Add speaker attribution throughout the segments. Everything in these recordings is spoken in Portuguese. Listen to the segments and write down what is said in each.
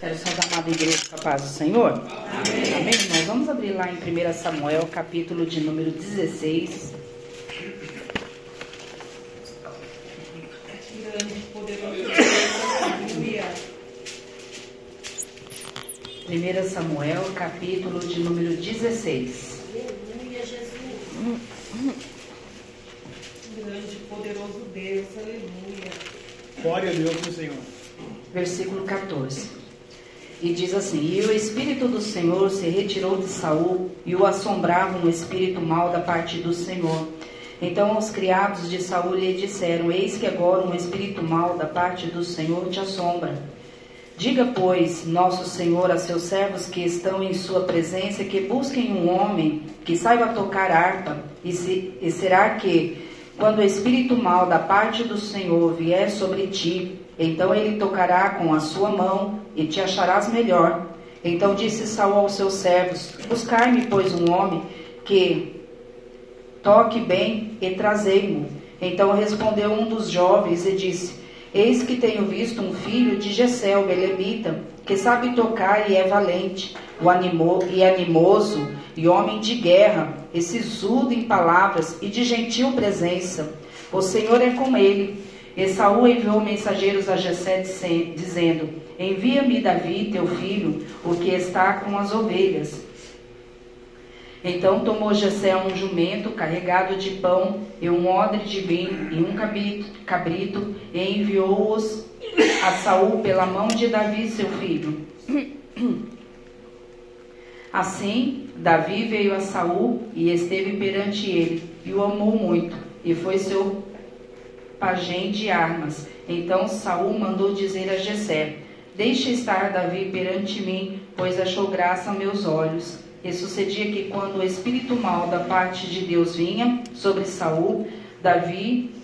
Speaker 1: Quero saudar a amada igreja com a paz do Senhor. Amém. Amém. Nós vamos abrir lá em 1 Samuel, capítulo de número 16. Primeira Samuel, capítulo de número 16.
Speaker 2: Aleluia, Jesus. Grande, poderoso Deus, aleluia.
Speaker 3: Glória a Deus Senhor.
Speaker 1: Versículo 14. E diz assim: E o espírito do Senhor se retirou de Saul, e o assombrava um espírito mau da parte do Senhor. Então os criados de Saul lhe disseram: Eis que agora um espírito mau da parte do Senhor te assombra. Diga, pois, nosso Senhor a seus servos que estão em sua presença que busquem um homem que saiba tocar harpa, e, se, e será que, quando o espírito mau da parte do Senhor vier sobre ti, então ele tocará com a sua mão e te acharás melhor. Então disse Saul aos seus servos: Buscar-me, pois, um homem que toque bem e trazei-mo. Então respondeu um dos jovens e disse: Eis que tenho visto um filho de Gessel, belemita, que sabe tocar e é valente, o animo, e animoso, e homem de guerra, e sisudo em palavras e de gentil presença. O Senhor é com ele e Saul enviou mensageiros a Jessé dizendo: Envia-me Davi, teu filho, o que está com as ovelhas. Então tomou Jessé um jumento carregado de pão e um odre de vinho e um cabrito e enviou-os a Saul pela mão de Davi, seu filho. Assim, Davi veio a Saul e esteve perante ele e o amou muito e foi seu pajem de armas. Então Saul mandou dizer a Jessé: Deixe estar Davi perante mim, pois achou graça a meus olhos. E sucedia que quando o espírito mau da parte de Deus vinha sobre Saul, Davi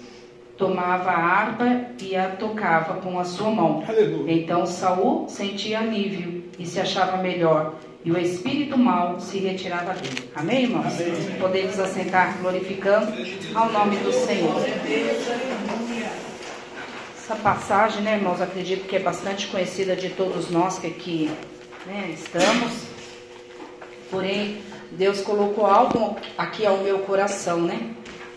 Speaker 1: tomava a harpa e a tocava com a sua mão.
Speaker 3: Aleluia.
Speaker 1: Então Saul sentia alívio e se achava melhor, e o espírito mau se retirava dele. Amém, irmãos?
Speaker 3: Amém.
Speaker 1: Podemos assentar glorificando ao nome do Senhor. Essa passagem, né, irmãos, acredito que é bastante conhecida de todos nós que aqui né, estamos. Porém, Deus colocou algo aqui ao meu coração, né?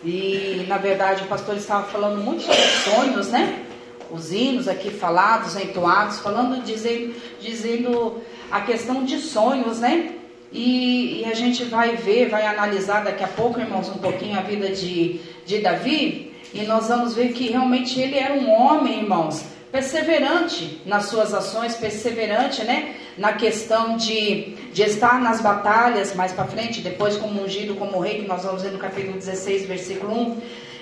Speaker 1: E, na verdade, o pastor estava falando muito sobre sonhos, né? Os hinos aqui falados, entoados, falando, dizendo, dizendo a questão de sonhos, né? E, e, a gente vai ver, vai analisar daqui a pouco, irmãos, um pouquinho a vida de, de Davi. E nós vamos ver que realmente ele era um homem, irmãos, perseverante nas suas ações, perseverante, né? Na questão de, de estar nas batalhas mais para frente, depois como ungido como rei, que nós vamos ver no capítulo 16, versículo 1.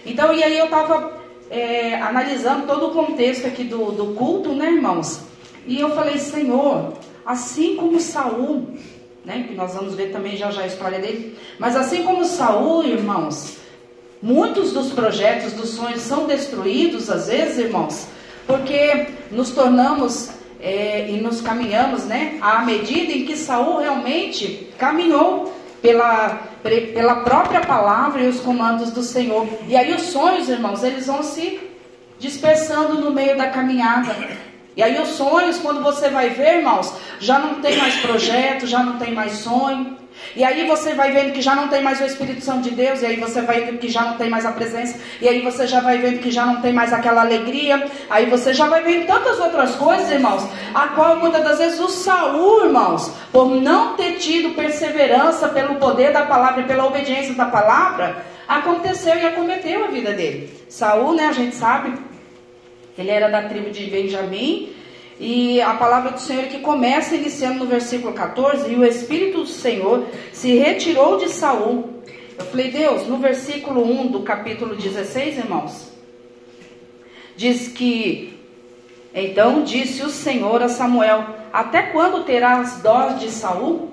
Speaker 1: Então, e aí eu estava é, analisando todo o contexto aqui do, do culto, né, irmãos? E eu falei, Senhor, assim como Saul, né? Que nós vamos ver também já já a história dele. Mas assim como Saul, irmãos, Muitos dos projetos, dos sonhos são destruídos, às vezes, irmãos, porque nos tornamos é, e nos caminhamos, né? À medida em que Saul realmente caminhou pela, pela própria palavra e os comandos do Senhor. E aí os sonhos, irmãos, eles vão se dispersando no meio da caminhada. E aí os sonhos, quando você vai ver, irmãos, já não tem mais projeto, já não tem mais sonho. E aí você vai vendo que já não tem mais o Espírito Santo de Deus, e aí você vai vendo que já não tem mais a presença, e aí você já vai vendo que já não tem mais aquela alegria, aí você já vai vendo tantas outras coisas, irmãos, a qual muitas das vezes o Saul, irmãos, por não ter tido perseverança pelo poder da palavra e pela obediência da palavra, aconteceu e acometeu a vida dele. Saul, né, a gente sabe, ele era da tribo de Benjamim, e a palavra do Senhor que começa iniciando no versículo 14, e o Espírito do Senhor se retirou de Saul. Eu falei, Deus, no versículo 1 do capítulo 16, irmãos, diz que então disse o Senhor a Samuel: Até quando terás dó de Saul?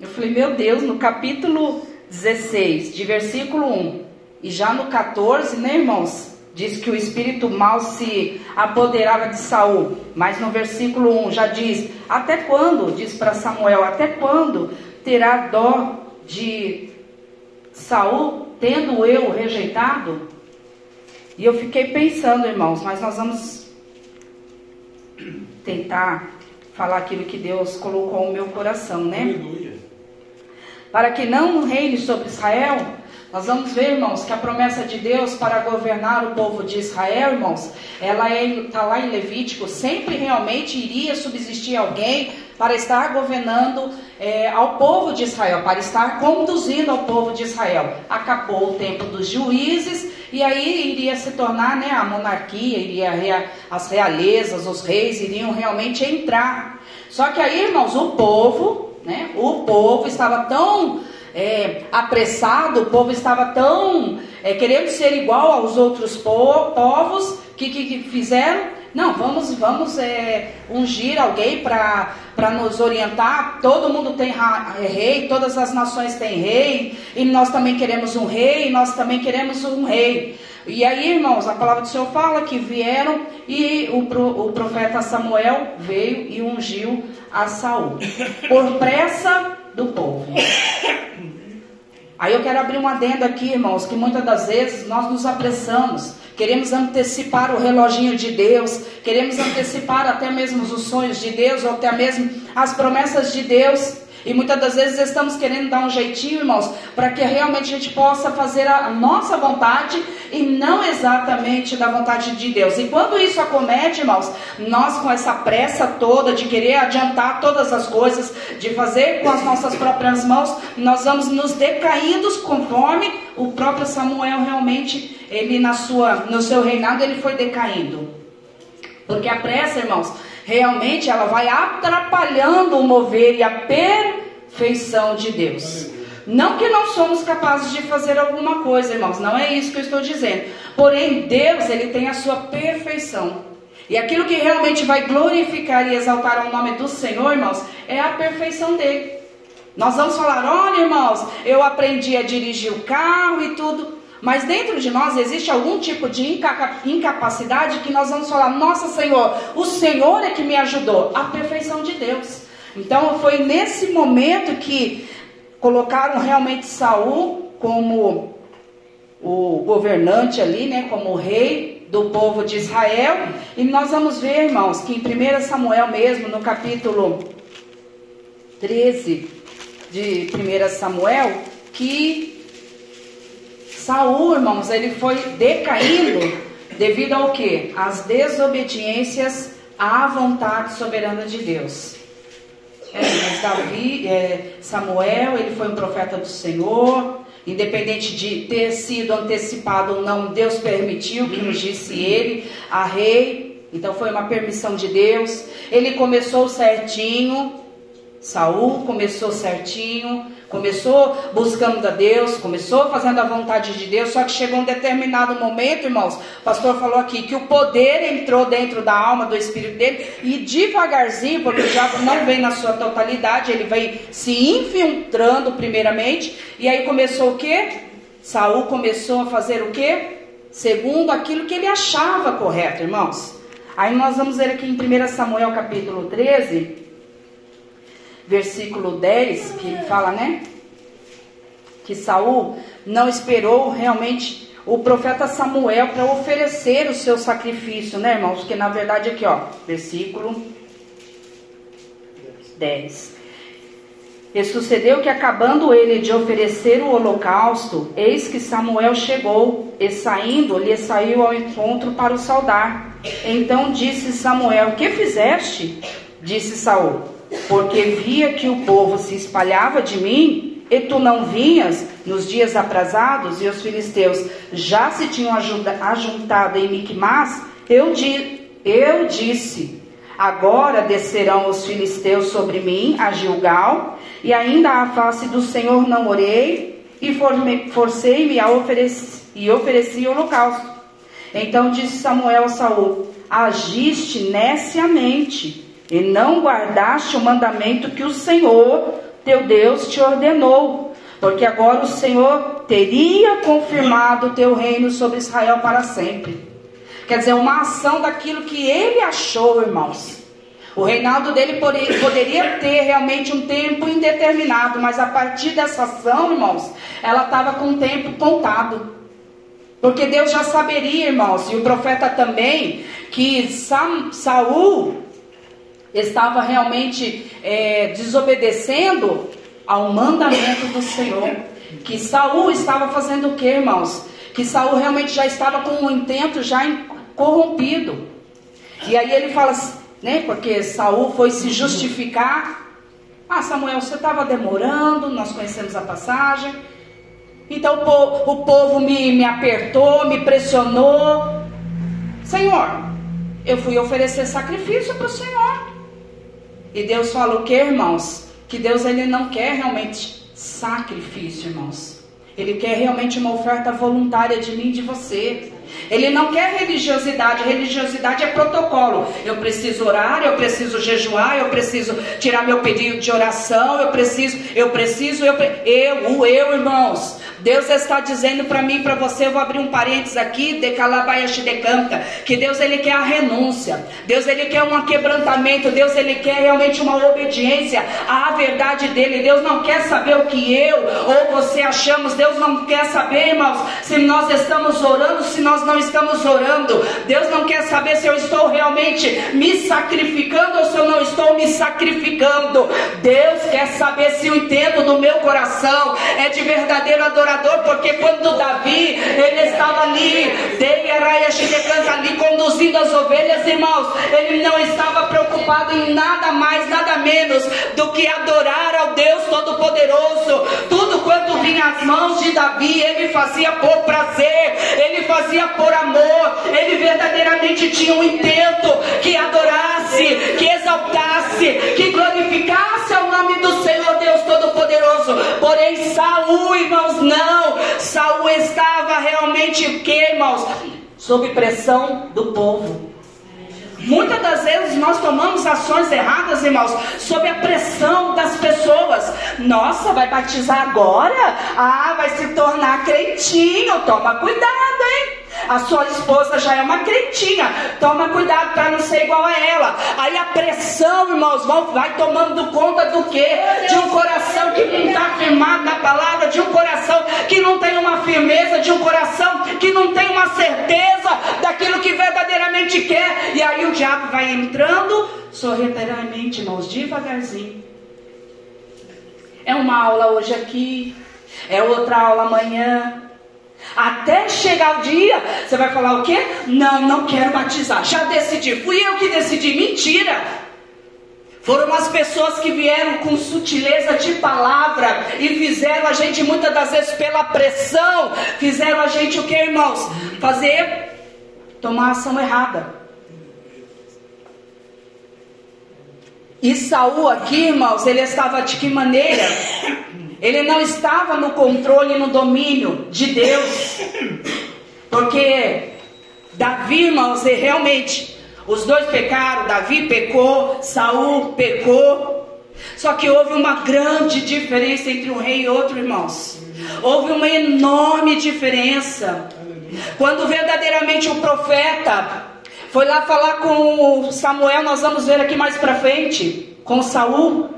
Speaker 1: Eu falei, meu Deus, no capítulo 16, de versículo 1, e já no 14, né, irmãos? Diz que o espírito mal se apoderava de Saul, mas no versículo 1 já diz: Até quando, diz para Samuel, até quando terá dó de Saul, tendo eu rejeitado? E eu fiquei pensando, irmãos, mas nós vamos tentar falar aquilo que Deus colocou no meu coração, né?
Speaker 3: Aleluia.
Speaker 1: Para que não reine sobre Israel, nós vamos ver, irmãos, que a promessa de Deus para governar o povo de Israel, irmãos, ela está lá em Levítico, sempre realmente iria subsistir alguém para estar governando é, ao povo de Israel, para estar conduzindo ao povo de Israel. Acabou o tempo dos juízes e aí iria se tornar né, a monarquia, iria as realezas, os reis iriam realmente entrar. Só que aí, irmãos, o povo, né, o povo estava tão é, apressado, o povo estava tão é, querendo ser igual aos outros povos que, que, que fizeram não, vamos, vamos é, ungir alguém para nos orientar. Todo mundo tem é, rei, todas as nações têm rei, e nós também queremos um rei, nós também queremos um rei. E aí, irmãos, a palavra do Senhor fala que vieram e o, o profeta Samuel veio e ungiu a Saul por pressa do povo. Aí eu quero abrir um adendo aqui, irmãos, que muitas das vezes nós nos apressamos queremos antecipar o reloginho de Deus, queremos antecipar até mesmo os sonhos de Deus, ou até mesmo as promessas de Deus. E muitas das vezes estamos querendo dar um jeitinho, irmãos, para que realmente a gente possa fazer a nossa vontade e não exatamente da vontade de Deus. E quando isso acomete, irmãos, nós com essa pressa toda de querer adiantar todas as coisas, de fazer com as nossas próprias mãos, nós vamos nos decaindo conforme o próprio Samuel realmente, ele na sua, no seu reinado, ele foi decaindo. Porque a pressa, irmãos, realmente ela vai atrapalhando o mover e a perfeição de Deus. Não que não somos capazes de fazer alguma coisa, irmãos, não é isso que eu estou dizendo. Porém, Deus, ele tem a sua perfeição. E aquilo que realmente vai glorificar e exaltar o nome do Senhor, irmãos, é a perfeição dele. Nós vamos falar, olha, irmãos, eu aprendi a dirigir o carro e tudo. Mas dentro de nós existe algum tipo de incapacidade que nós vamos falar: Nossa Senhor, o Senhor é que me ajudou. A perfeição de Deus. Então foi nesse momento que colocaram realmente Saul como o governante ali, né, como o rei do povo de Israel. E nós vamos ver, irmãos, que em 1 Samuel mesmo, no capítulo 13 de 1 Samuel, que Saul, irmãos, ele foi decaindo devido ao que? As desobediências à vontade soberana de Deus. É, mas Davi, é, Samuel, ele foi um profeta do Senhor, independente de ter sido antecipado ou não, Deus permitiu que ungisse ele a rei. Então foi uma permissão de Deus. Ele começou certinho. Saul começou certinho, Começou buscando a Deus, começou fazendo a vontade de Deus, só que chegou um determinado momento, irmãos, o pastor falou aqui que o poder entrou dentro da alma, do espírito dele, e devagarzinho, porque o diabo não vem na sua totalidade, ele vem se infiltrando primeiramente, e aí começou o que? Saul começou a fazer o que? Segundo aquilo que ele achava correto, irmãos. Aí nós vamos ver aqui em 1 Samuel capítulo 13, versículo 10, que fala, né? Que Saul não esperou realmente o profeta Samuel para oferecer o seu sacrifício, né, irmãos? Porque na verdade aqui, ó, versículo 10. E sucedeu que, acabando ele de oferecer o holocausto, eis que Samuel chegou, e saindo, lhe saiu ao encontro para o saudar. Então disse Samuel: Que fizeste? Disse Saul: porque via que o povo se espalhava de mim, e tu não vinhas nos dias aprazados, e os filisteus já se tinham ajuntado em Micmas, eu, di, eu disse, agora descerão os filisteus sobre mim, a Gilgal, e ainda à face do Senhor não orei, e forcei-me a oferecer, e ofereci holocausto. Então disse Samuel a Saul, agiste neciamente, e não guardaste o mandamento que o Senhor, teu Deus, te ordenou, porque agora o Senhor teria confirmado o teu reino sobre Israel para sempre. Quer dizer, uma ação daquilo que ele achou, irmãos. O reinado dele poderia ter realmente um tempo indeterminado, mas a partir dessa ação, irmãos, ela estava com o tempo contado. Porque Deus já saberia, irmãos, e o profeta também, que Saul estava realmente é, desobedecendo ao mandamento do Senhor. Que Saul estava fazendo o que, irmãos? Que Saul realmente já estava com um intento já corrompido. E aí ele fala, né? Porque Saul foi se justificar. Ah, Samuel, você estava demorando, nós conhecemos a passagem. Então o povo, o povo me, me apertou, me pressionou. Senhor, eu fui oferecer sacrifício para o Senhor. E Deus falou o que, irmãos? Que Deus ele não quer realmente sacrifício, irmãos. Ele quer realmente uma oferta voluntária de mim e de você. Ele não quer religiosidade, religiosidade é protocolo. Eu preciso orar, eu preciso jejuar, eu preciso tirar meu pedido de oração, eu preciso, eu preciso, eu, eu, o eu, irmãos. Deus está dizendo para mim, para você, eu vou abrir um parênteses aqui, de Calabaiashi de canta, que Deus ele quer a renúncia. Deus ele quer um quebrantamento, Deus ele quer realmente uma obediência à verdade dele. Deus não quer saber o que eu ou você achamos. Deus não quer saber, irmãos, se nós estamos orando, se nós não estamos orando. Deus não quer saber se eu estou realmente me sacrificando ou se eu não estou me sacrificando. Deus quer saber se o intento do meu coração é de verdadeiro adoração porque quando Davi, ele estava ali, ali conduzindo as ovelhas, irmãos, ele não estava preocupado em nada mais, nada menos do que adorar ao Deus Todo-Poderoso. Tudo quanto vinha às mãos de Davi, ele fazia por prazer, ele fazia por amor, ele verdadeiramente tinha um intento que adorasse, que exaltasse, que glorificasse o nome do Senhor Deus Todo-Poderoso. Porém, Saul, irmãos, não. Saul estava realmente o que, irmãos? Sob pressão do povo. Muitas das vezes nós tomamos ações erradas, irmãos, sob a pressão das pessoas. Nossa, vai batizar agora? Ah, vai se tornar crentinho. Toma cuidado, hein? A sua esposa já é uma crentinha. Toma cuidado para não ser igual a ela. Aí a pressão, irmãos, vai tomando conta do quê? De um coração que não está firmado na palavra, de um coração que não tem uma firmeza, de um coração que não tem uma certeza daquilo que verdadeiramente quer. E aí o diabo vai entrando sorrateiramente, irmãos, devagarzinho. É uma aula hoje aqui, é outra aula amanhã, até chegar o dia, você vai falar o quê? Não, não quero batizar. Já decidi. Fui eu que decidi. Mentira. Foram as pessoas que vieram com sutileza de palavra e fizeram a gente, muitas das vezes, pela pressão, fizeram a gente o que, irmãos? Fazer, tomar ação errada. E Saul aqui, irmãos, ele estava de que maneira? Ele não estava no controle e no domínio de Deus. Porque Davi, irmãos, realmente, os dois pecaram, Davi pecou, Saul pecou. Só que houve uma grande diferença entre um rei e outro, irmãos. Houve uma enorme diferença. Quando verdadeiramente o profeta foi lá falar com Samuel, nós vamos ver aqui mais para frente, com Saul.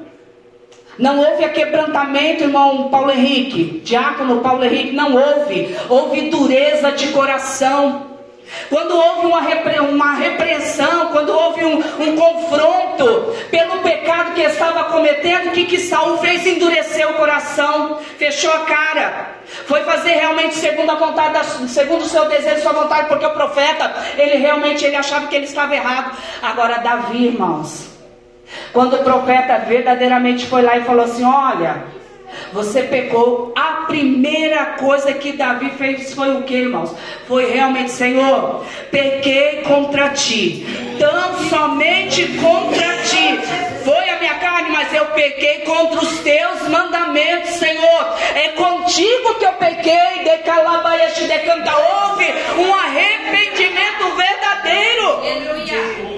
Speaker 1: Não houve aquebrantamento, irmão Paulo Henrique, diácono Paulo Henrique, não houve. Houve dureza de coração. Quando houve uma, repre, uma repreensão, quando houve um, um, confronto pelo pecado que estava cometendo, o que, que Saul fez? Endureceu o coração, fechou a cara, foi fazer realmente segundo a vontade, segundo o seu desejo, sua vontade, porque o profeta, ele realmente ele achava que ele estava errado. Agora, Davi, irmãos, quando o profeta verdadeiramente foi lá e falou assim: Olha, você pecou. A primeira coisa que Davi fez foi o que, irmãos? Foi realmente, Senhor, pequei contra ti, tão somente contra ti. Foi a minha carne, mas eu pequei contra os teus mandamentos, Senhor. É contigo que eu pequei, de calabaias de canta. Houve um arrependimento verdadeiro. Aleluia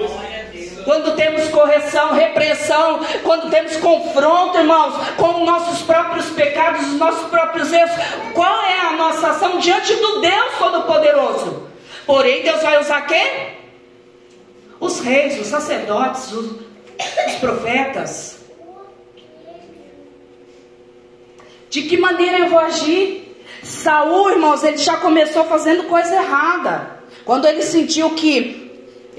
Speaker 1: quando temos correção, repreensão, quando temos confronto, irmãos, com os nossos próprios pecados, os nossos próprios erros, qual é a nossa ação diante do Deus Todo-Poderoso? Porém, Deus vai usar quem? Os reis, os sacerdotes, os, os profetas. De que maneira eu vou agir? Saul, irmãos, ele já começou fazendo coisa errada. Quando ele sentiu que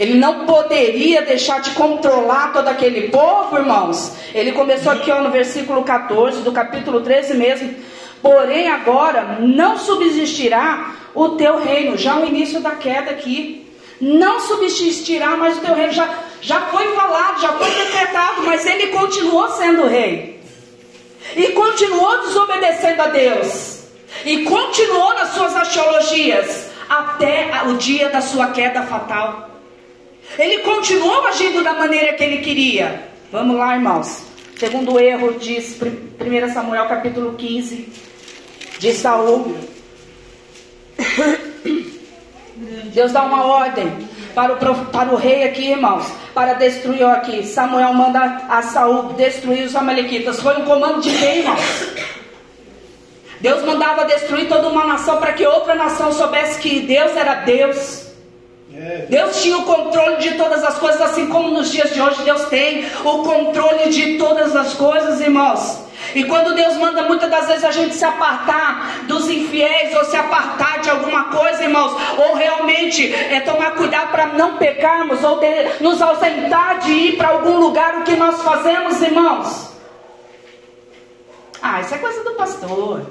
Speaker 1: Ele não poderia deixar de controlar todo aquele povo, irmãos. Ele começou aqui ó, no versículo 14 do capítulo 13 mesmo. Porém, agora não subsistirá o teu reino. Já o início da queda aqui. Não subsistirá mais o teu reino. Já, já foi falado, já foi decretado, mas ele continuou sendo rei. E continuou desobedecendo a Deus. E continuou nas suas astrologias até o dia da sua queda fatal. Ele continuou agindo da maneira que ele queria. Vamos lá, irmãos. Segundo erro, diz 1 Samuel capítulo 15, de Saul. Deus dá uma ordem para o, para o rei aqui, irmãos, para destruir aqui. Samuel manda a Saul destruir os amalequitas. Foi um comando de quem, irmãos? Deus mandava destruir toda uma nação para que outra nação soubesse que Deus era Deus. Deus tinha o controle de todas as coisas, assim como nos dias de hoje Deus tem o controle de todas as coisas, irmãos. E quando Deus manda muitas das vezes a gente se apartar dos infiéis ou se apartar de alguma coisa, irmãos, ou realmente é tomar cuidado para não pecarmos ou nos ausentar de ir para algum lugar, o que nós fazemos, irmãos? Ah, isso é coisa do pastor.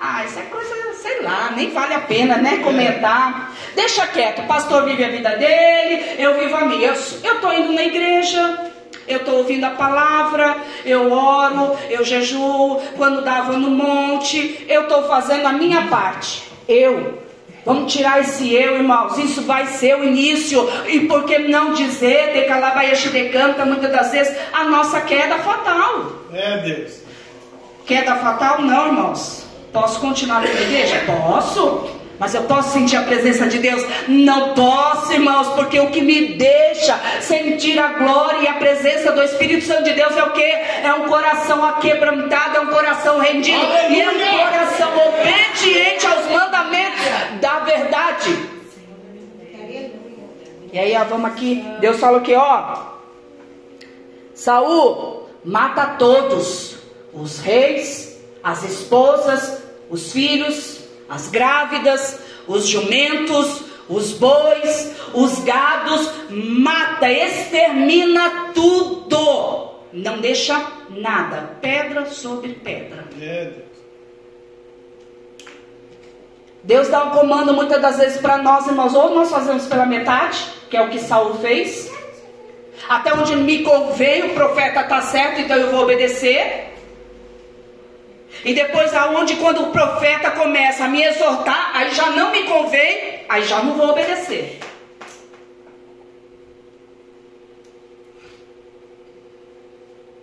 Speaker 1: Ah, isso é coisa, sei lá, nem vale a pena, né, comentar. Deixa quieto, o pastor vive a vida dele, eu vivo a minha. Eu estou indo na igreja, eu estou ouvindo a palavra, eu oro, eu jejuo, quando dava no monte, eu estou fazendo a minha parte. Eu. Vamos tirar esse eu, irmãos. Isso vai ser o início. E por que não dizer, decalabaixo decanta, muitas das vezes, a nossa queda fatal.
Speaker 3: É, Deus.
Speaker 1: Queda fatal, não, irmãos. Posso continuar na igreja? Posso. Mas eu posso sentir a presença de Deus? Não posso, irmãos, porque o que me deixa sentir a glória e a presença do Espírito Santo de Deus é o que? É um coração aquebrantado, é um coração rendido Aleluia. e é um coração obediente aos mandamentos da verdade. E aí, ó, vamos aqui. Deus falou que, ó, Saul mata todos, os reis, as esposas, os filhos, as grávidas, os jumentos, os bois, os gados, mata, extermina tudo. Não deixa nada, pedra sobre pedra. É, Deus dá um comando muitas das vezes para nós, irmãos, ou nós fazemos pela metade, que é o que Saul fez. Até onde me convém, o profeta está certo, então eu vou obedecer. E depois aonde quando o profeta começa a me exortar, aí já não me convém, aí já não vou obedecer.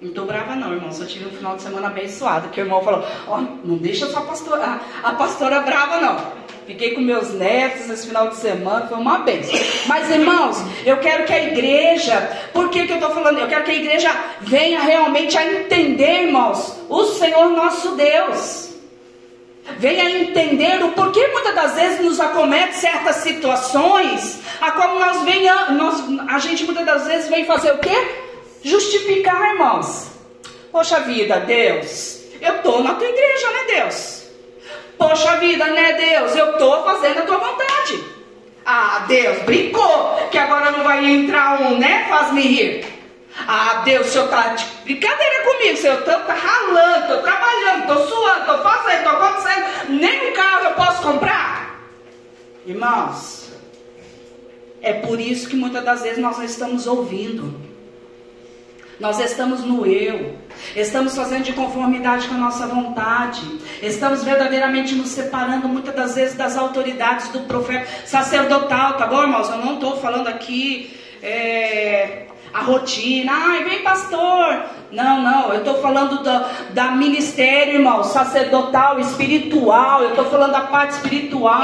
Speaker 1: Não estou brava não, irmão. Só tive um final de semana abençoado. Que o irmão falou, ó, oh, não deixa sua pastora, a, a pastora brava não. Fiquei com meus netos esse final de semana, foi uma benção. Mas irmãos, eu quero que a igreja, por que, que eu estou falando? Eu quero que a igreja venha realmente a entender, irmãos, o Senhor nosso Deus. Venha entender o porquê muitas das vezes nos acomete certas situações, a como nós venha, nós, a gente muitas das vezes vem fazer o quê? Justificar, irmãos. Poxa vida, Deus, eu estou na tua igreja, né, Deus? Poxa vida, né, Deus? Eu estou fazendo a tua vontade. Ah, Deus, brincou, que agora não vai entrar um, né? Faz-me rir. Ah, Deus, o senhor está de brincadeira comigo, senhor está tá ralando, estou trabalhando, estou suando, estou fazendo, estou acontecendo, nem um carro eu posso comprar. Irmãos, é por isso que muitas das vezes nós não estamos ouvindo. Nós estamos no eu. Estamos fazendo de conformidade com a nossa vontade. Estamos verdadeiramente nos separando muitas das vezes das autoridades do profeta sacerdotal, tá bom, irmãos? Eu não estou falando aqui é, a rotina. Ai, vem pastor. Não, não, eu estou falando da, da ministério, irmão, sacerdotal, espiritual. Eu estou falando da parte espiritual.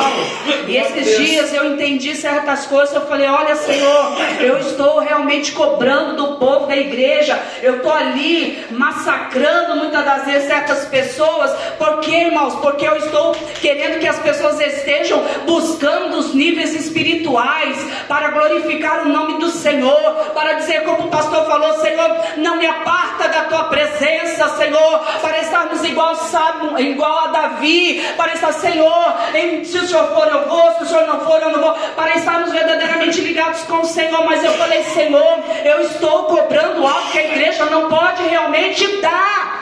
Speaker 1: E esses dias eu entendi certas coisas. Eu falei: Olha, Senhor, eu estou realmente cobrando do povo da igreja. Eu estou ali massacrando muitas das vezes certas pessoas. Por quê, irmãos? Porque eu estou querendo que as pessoas estejam buscando os níveis espirituais para glorificar o nome do Senhor, para dizer, como o pastor falou: Senhor, não me aparta da tua presença, Senhor, para estar estarmos igual, Samu, igual a Davi, para estar, Senhor, em, se o Senhor for eu vou, se o Senhor não for eu não vou, para estarmos verdadeiramente ligados com o Senhor. Mas eu falei, Senhor, eu estou cobrando algo que a igreja não pode realmente dar.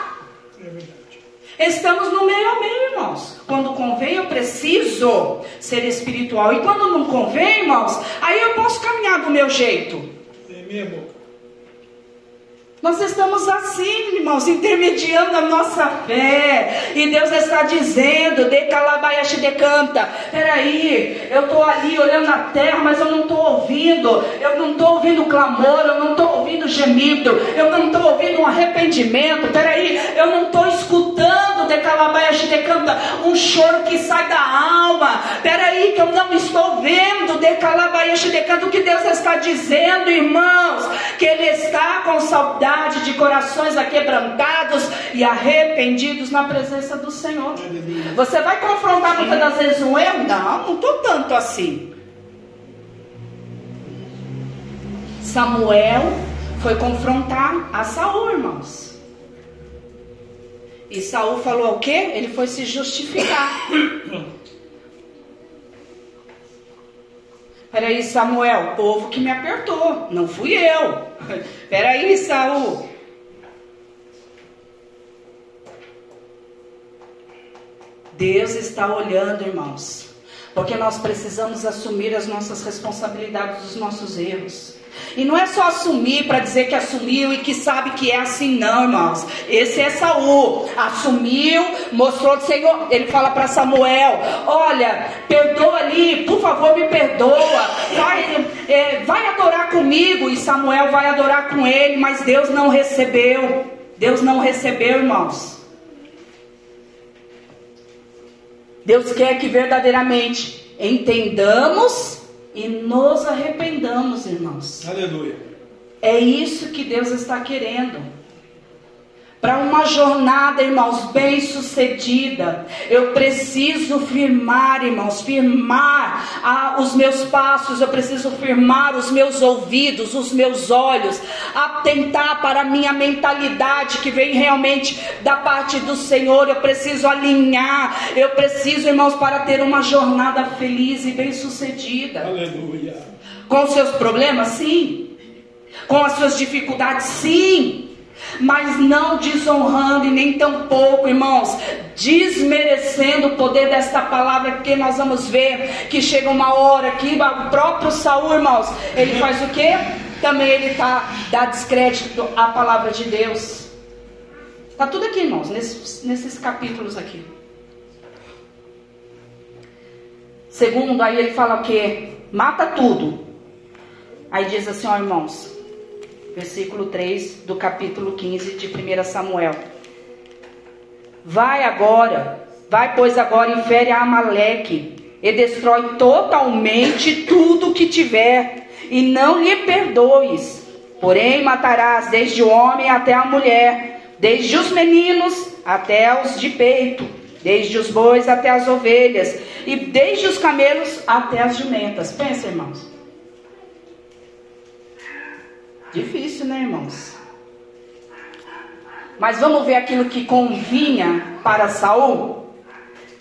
Speaker 1: Estamos no meio a meio, irmãos. Quando convém, eu preciso ser espiritual. E quando não convém, irmãos, aí eu posso caminhar do meu jeito.
Speaker 3: É boca.
Speaker 1: Nós estamos assim, irmãos, intermediando a nossa fé. E Deus está dizendo, de calabaiashi de canta. Peraí, eu estou ali olhando a terra, mas eu não estou ouvindo. Eu não estou ouvindo clamor, eu não estou ouvindo gemido. Eu não estou ouvindo um arrependimento. Peraí, eu não estou escutando de calabaiashi de canta um choro que sai da alma. Peraí, que eu não estou vendo de calabaiashi de canta o que Deus está dizendo, irmãos. Que Ele está com saudade de corações aquebrantados e arrependidos na presença do Senhor. Você vai confrontar muitas das vezes um erro? Não, não estou tanto assim. Samuel foi confrontar a Saul, irmãos. E Saul falou o quê? Ele foi se justificar. Peraí, Samuel, o povo que me apertou, não fui eu. Peraí, Saul. Deus está olhando, irmãos, porque nós precisamos assumir as nossas responsabilidades dos nossos erros. E não é só assumir para dizer que assumiu e que sabe que é assim, não, irmãos. Esse é Saul. Assumiu, mostrou o Senhor. Ele fala para Samuel: Olha, perdoa ali, por favor, me perdoa. Vai, é, vai adorar comigo. E Samuel vai adorar com ele, mas Deus não recebeu. Deus não recebeu, irmãos. Deus quer que verdadeiramente entendamos e nos arrependamos, irmãos.
Speaker 3: Aleluia.
Speaker 1: É isso que Deus está querendo. Para uma jornada, irmãos, bem sucedida, eu preciso firmar, irmãos, firmar ah, os meus passos, eu preciso firmar os meus ouvidos, os meus olhos, atentar para a minha mentalidade que vem realmente da parte do Senhor. Eu preciso alinhar, eu preciso, irmãos, para ter uma jornada feliz e bem sucedida.
Speaker 3: Aleluia.
Speaker 1: Com os seus problemas, sim. Com as suas dificuldades, sim. Mas não desonrando e nem tampouco, irmãos, desmerecendo o poder desta palavra, porque nós vamos ver que chega uma hora que o próprio Saul, irmãos, ele faz o quê? Também ele tá dá descrédito à palavra de Deus. Tá tudo aqui, irmãos, nesses, nesses capítulos aqui. Segundo, aí ele fala o quê? Mata tudo. Aí diz assim, ó irmãos, versículo 3 do capítulo 15 de 1 Samuel. Vai agora, vai pois agora e fere a Amaleque e destrói totalmente tudo que tiver e não lhe perdoes. Porém matarás desde o homem até a mulher, desde os meninos até os de peito, desde os bois até as ovelhas e desde os camelos até as jumentas. Pensa, irmãos. Difícil, né, irmãos? Mas vamos ver aquilo que convinha para Saul.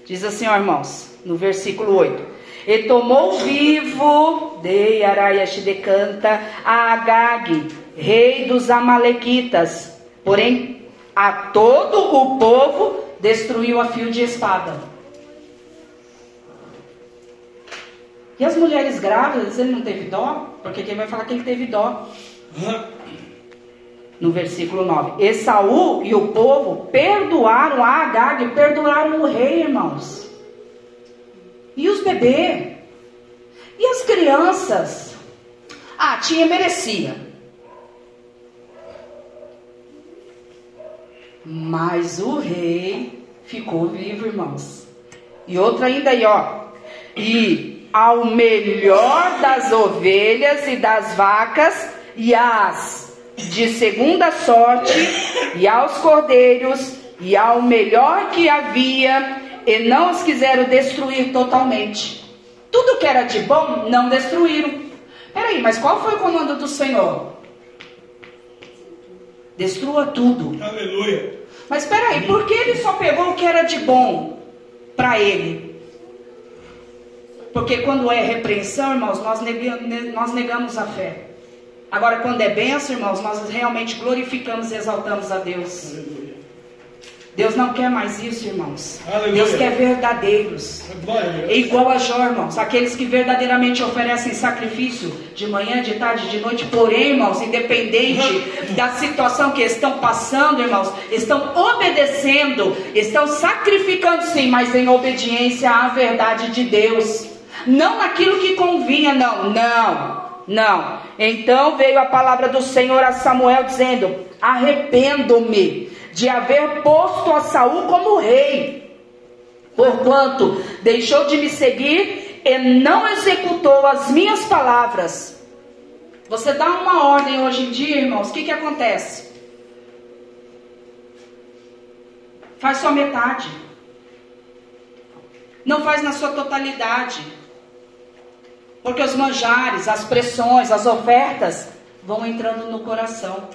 Speaker 1: Diz assim, ó, irmãos, no versículo 8. E tomou vivo de Araias de Canta a Agag, rei dos Amalequitas. Porém, a todo o povo destruiu a fio de espada. E as mulheres grávidas, ele não teve dó? Porque quem vai falar que ele teve dó? No versículo 9. E Saul e o povo perdoaram a Agag, perdoaram o rei, irmãos. E os bebês? E as crianças? Ah, tinha, merecia. Mas o rei ficou vivo, irmãos. E outra ainda aí, ó. E ao melhor das ovelhas e das vacas e as de segunda sorte, e aos cordeiros, e ao melhor que havia, e não os quiseram destruir totalmente. Tudo que era de bom, não destruíram. Peraí, mas qual foi o comando do Senhor? Destrua tudo.
Speaker 3: Aleluia.
Speaker 1: Mas espera aí, por que ele só pegou o que era de bom para ele? Porque quando é repreensão, irmãos, nós negamos, nós negamos a fé. Agora, quando é benção, irmãos, nós realmente glorificamos e exaltamos a Deus.
Speaker 3: Aleluia.
Speaker 1: Deus não quer mais isso, irmãos.
Speaker 3: Aleluia.
Speaker 1: Deus quer verdadeiros.
Speaker 3: Glória a Deus.
Speaker 1: É igual a Jó, irmãos, aqueles que verdadeiramente oferecem sacrifício de manhã, de tarde, de noite, porém, irmãos, independente da situação que estão passando, irmãos, estão obedecendo, estão sacrificando sim, mas em obediência à verdade de Deus, não naquilo que convinha, não, não. Não. Então veio a palavra do Senhor a Samuel dizendo: Arrependo-me de haver posto a Saul como rei, porquanto deixou de me seguir e não executou as minhas palavras. Você dá uma ordem hoje em dia, irmãos, o que, que acontece? Faz só metade. Não faz na sua totalidade. Porque os manjares, as pressões, as ofertas vão entrando no coração.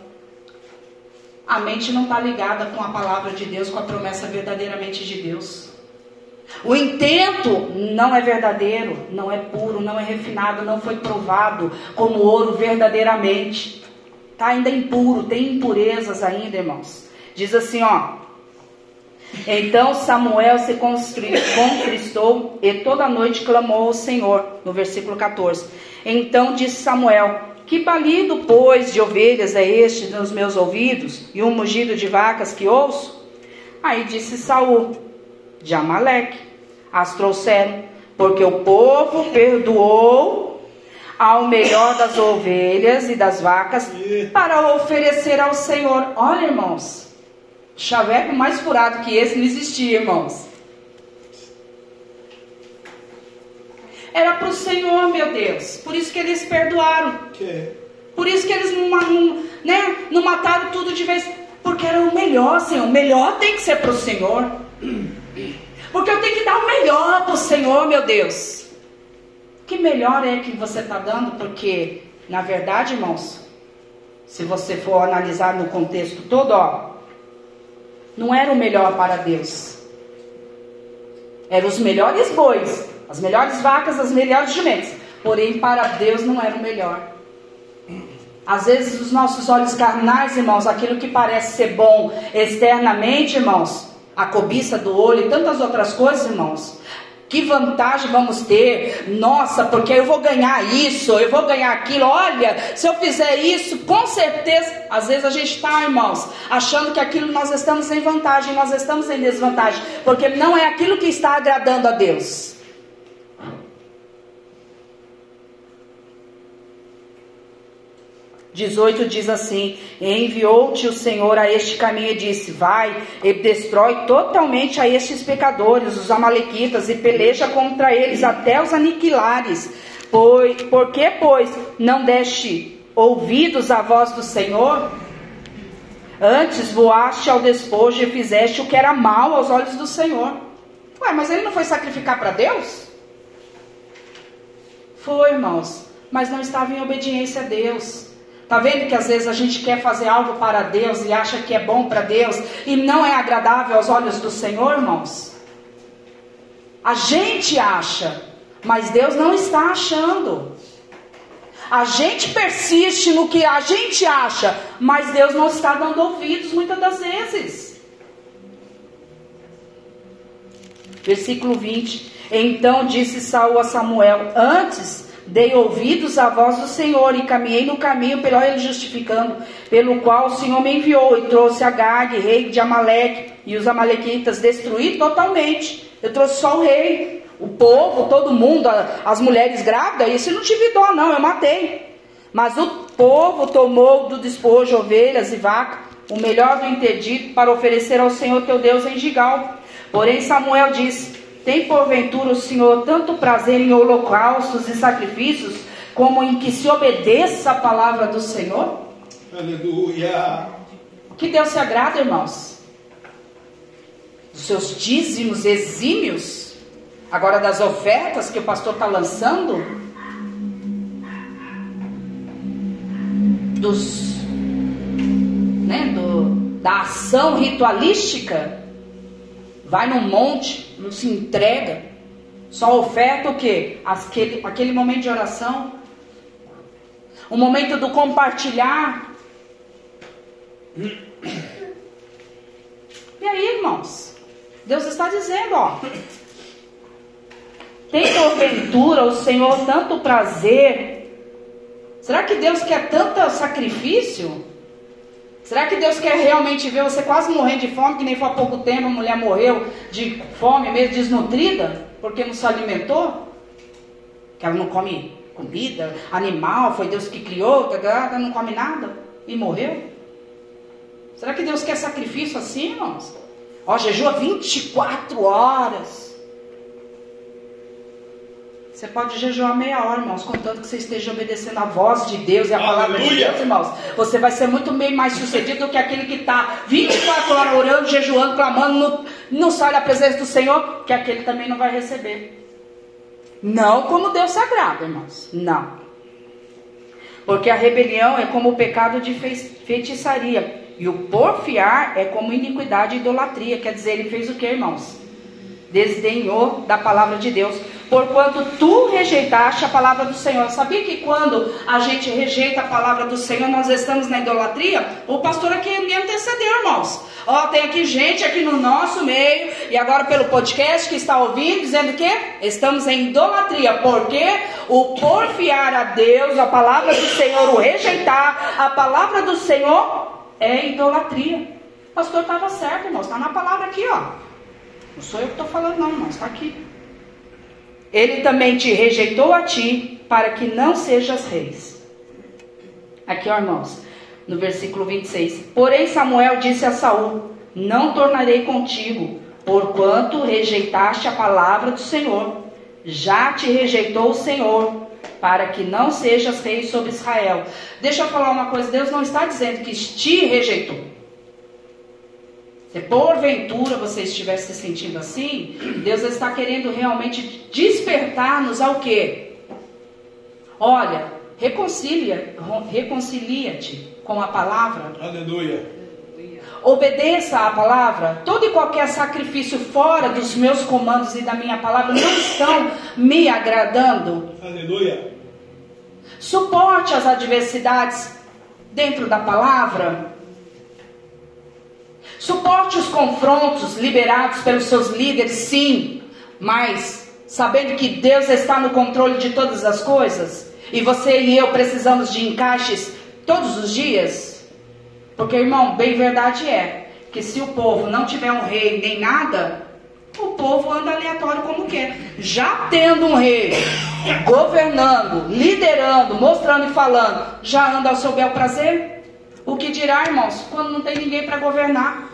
Speaker 1: A mente não está ligada com a palavra de Deus, com a promessa verdadeiramente de Deus. O intento não é verdadeiro, não é puro, não é refinado, não foi provado como ouro verdadeiramente. Está ainda impuro, tem impurezas ainda, irmãos. Diz assim, ó. Então Samuel se contristou e toda noite clamou ao Senhor, no versículo 14. Então disse Samuel: Que balido, pois, de ovelhas é este nos meus ouvidos, e um mugido de vacas que ouço? Aí disse Saul: De Amaleque as trouxeram, porque o povo perdoou ao melhor das ovelhas e das vacas para oferecer ao Senhor. Olha, irmãos, chaveco mais furado que esse não existia, irmãos. Era para o Senhor, meu Deus. Por isso que eles perdoaram.
Speaker 3: Que
Speaker 1: Por isso que eles não, não, né, não mataram tudo de vez. Porque era o melhor, Senhor. O melhor tem que ser para o Senhor. Porque eu tenho que dar o melhor para o Senhor, meu Deus. Que melhor é que você está dando? Porque, na verdade, irmãos, se você for analisar no contexto todo, ó, não era o melhor para Deus. Eram os melhores bois, as melhores vacas, as melhores jumentos. Porém, para Deus não era o melhor. Às vezes, os nossos olhos carnais, irmãos, aquilo que parece ser bom externamente, irmãos, a cobiça do olho e tantas outras coisas, irmãos. Que vantagem vamos ter? Nossa, porque eu vou ganhar isso, eu vou ganhar aquilo. Olha, se eu fizer isso, com certeza. Às vezes a gente está, irmãos, achando que aquilo nós estamos em vantagem, nós estamos em desvantagem, porque não é aquilo que está agradando a Deus. Dezoito diz assim: Enviou-te o Senhor a este caminho e disse: Vai e destrói totalmente a estes pecadores, os amalequitas, e peleja contra eles até os aniquilares. Pois, por que, pois, não deste ouvidos à voz do Senhor? Antes voaste ao despojo e fizeste o que era mal aos olhos do Senhor. Ué, mas ele não foi sacrificar para Deus? Foi, irmãos, mas não estava em obediência a Deus. Tá vendo que às vezes a gente quer fazer algo para Deus e acha que é bom para Deus e não é agradável aos olhos do Senhor, irmãos? A gente acha, mas Deus não está achando. A gente persiste no que a gente acha, mas Deus não está dando ouvidos muitas das vezes. Versículo 20. Então disse Saul a Samuel: Antes dei ouvidos à voz do Senhor e caminhei no caminho pelo ele justificando, pelo qual o Senhor me enviou e trouxe Agag, rei de Amaleque, e os amalequitas destruí totalmente. Eu trouxe só o rei, o povo, todo mundo, as mulheres grávidas, esse não tive dó não, eu matei. Mas o povo tomou do despojo ovelhas e vaca, o melhor do interdito, para oferecer ao Senhor teu Deus em Gigal. Porém Samuel disse: tem porventura o Senhor tanto prazer em holocaustos e sacrifícios, como em que se obedeça a palavra do Senhor?
Speaker 3: Aleluia.
Speaker 1: Que Deus se agrada, irmãos? Dos seus dízimos exímios? Agora das ofertas que o pastor está lançando? Dos. Né, do, da ação ritualística, vai no monte, não se entrega, só oferta o quê? Aquele, aquele momento de oração, o momento do compartilhar. E aí, irmãos? Deus está dizendo, ó. Tem porventura o Senhor tanto prazer? Será que Deus quer tanto sacrifício? Será que Deus quer realmente ver você quase morrendo de fome, que nem foi há pouco tempo a mulher morreu de fome, mesmo desnutrida, porque não se alimentou? Que ela não come comida, animal, foi Deus que criou, tá, não come nada e morreu? Será que Deus quer sacrifício assim, irmãos? Ó, jejua 24 horas. Você pode jejuar meia hora, irmãos, contanto que você esteja obedecendo a voz de Deus e a palavra de Deus, irmãos. Você vai ser muito bem mais sucedido do que aquele que está 24 horas orando, jejuando, clamando, não, não sai da presença do Senhor, que aquele também não vai receber. Não como Deus sagrado, irmãos. Não. Porque a rebelião é como o pecado de feitiçaria. E o porfiar é como iniquidade e idolatria. Quer dizer, ele fez o que, irmãos? Desdenhou da palavra de Deus. Porquanto tu rejeitaste a palavra do Senhor. Sabia que quando a gente rejeita a palavra do Senhor, nós estamos na idolatria? O pastor aqui me antecedeu, irmãos. Ó, tem aqui gente aqui no nosso meio, e agora pelo podcast que está ouvindo, dizendo que estamos em idolatria. Porque o porfiar a Deus, a palavra do Senhor, o rejeitar a palavra do Senhor, é idolatria. O pastor estava certo, irmãos. Está na palavra aqui, ó. Não sou eu que estou falando, não, irmãos. Está aqui. Ele também te rejeitou a ti, para que não sejas reis. Aqui, ó, irmãos, no versículo 26. Porém, Samuel disse a Saul: Não tornarei contigo, porquanto rejeitaste a palavra do Senhor. Já te rejeitou o Senhor, para que não sejas rei sobre Israel. Deixa eu falar uma coisa: Deus não está dizendo que te rejeitou. Se porventura você estiver se sentindo assim, Deus está querendo realmente despertar-nos ao quê? Olha, reconcilia, reconcilia-te com a palavra.
Speaker 3: Aleluia.
Speaker 1: Obedeça à palavra. Todo e qualquer sacrifício fora dos meus comandos e da minha palavra não estão me agradando.
Speaker 3: Aleluia.
Speaker 1: Suporte as adversidades dentro da palavra. Suporte os confrontos liberados pelos seus líderes, sim, mas sabendo que Deus está no controle de todas as coisas e você e eu precisamos de encaixes todos os dias. Porque, irmão, bem verdade é que se o povo não tiver um rei nem nada, o povo anda aleatório como quer. Já tendo um rei governando, liderando, mostrando e falando, já anda ao seu bel prazer? O que dirá, irmãos, quando não tem ninguém para governar?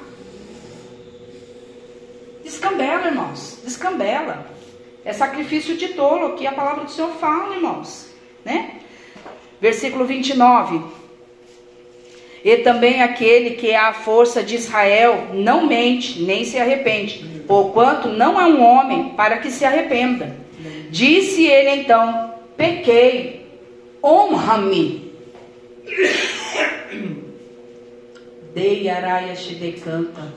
Speaker 1: Descambela, irmãos, descambela. É sacrifício de tolo que a palavra do Senhor fala, irmãos, né? Versículo 29. E também aquele que é a força de Israel não mente, nem se arrepende, porquanto não é um homem para que se arrependa. Disse ele então: Pequei, honra-me. Dei araia decanta.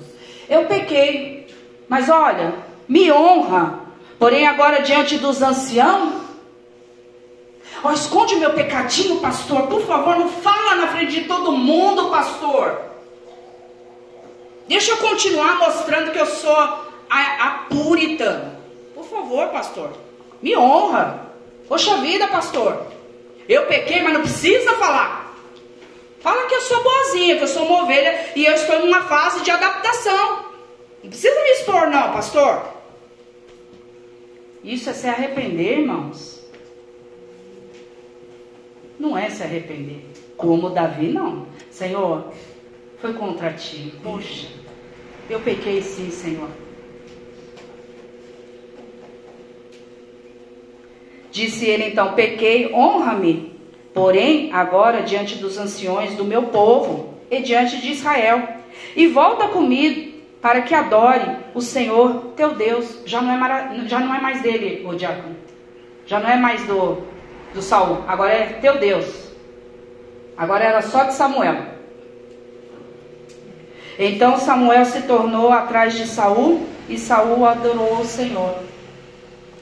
Speaker 1: Eu pequei, mas olha, me honra. Porém, agora diante dos anciãos, oh, esconde meu pecadinho, pastor. Por favor, não fala na frente de todo mundo, pastor. Deixa eu continuar mostrando que eu sou a, a. Por favor, pastor. Me honra. Poxa vida, pastor. Eu pequei, mas não precisa falar. Fala que eu sou boazinha, que eu sou uma ovelha e eu estou em uma fase de adaptação. Não precisa me expor, não, pastor. Isso é se arrepender, irmãos. Não é se arrepender. Como Davi, não. Senhor, foi contra ti. Poxa, eu pequei sim, Senhor. Disse ele então: Pequei, honra-me, porém, agora diante dos anciões do meu povo e diante de Israel, e volta comigo para que adore o Senhor teu Deus. Já não é, já não é mais dele, o diácono. Já não é mais do, do Saul. Agora é teu Deus. Agora era só de Samuel. Então Samuel se tornou atrás de Saul e Saul adorou o Senhor.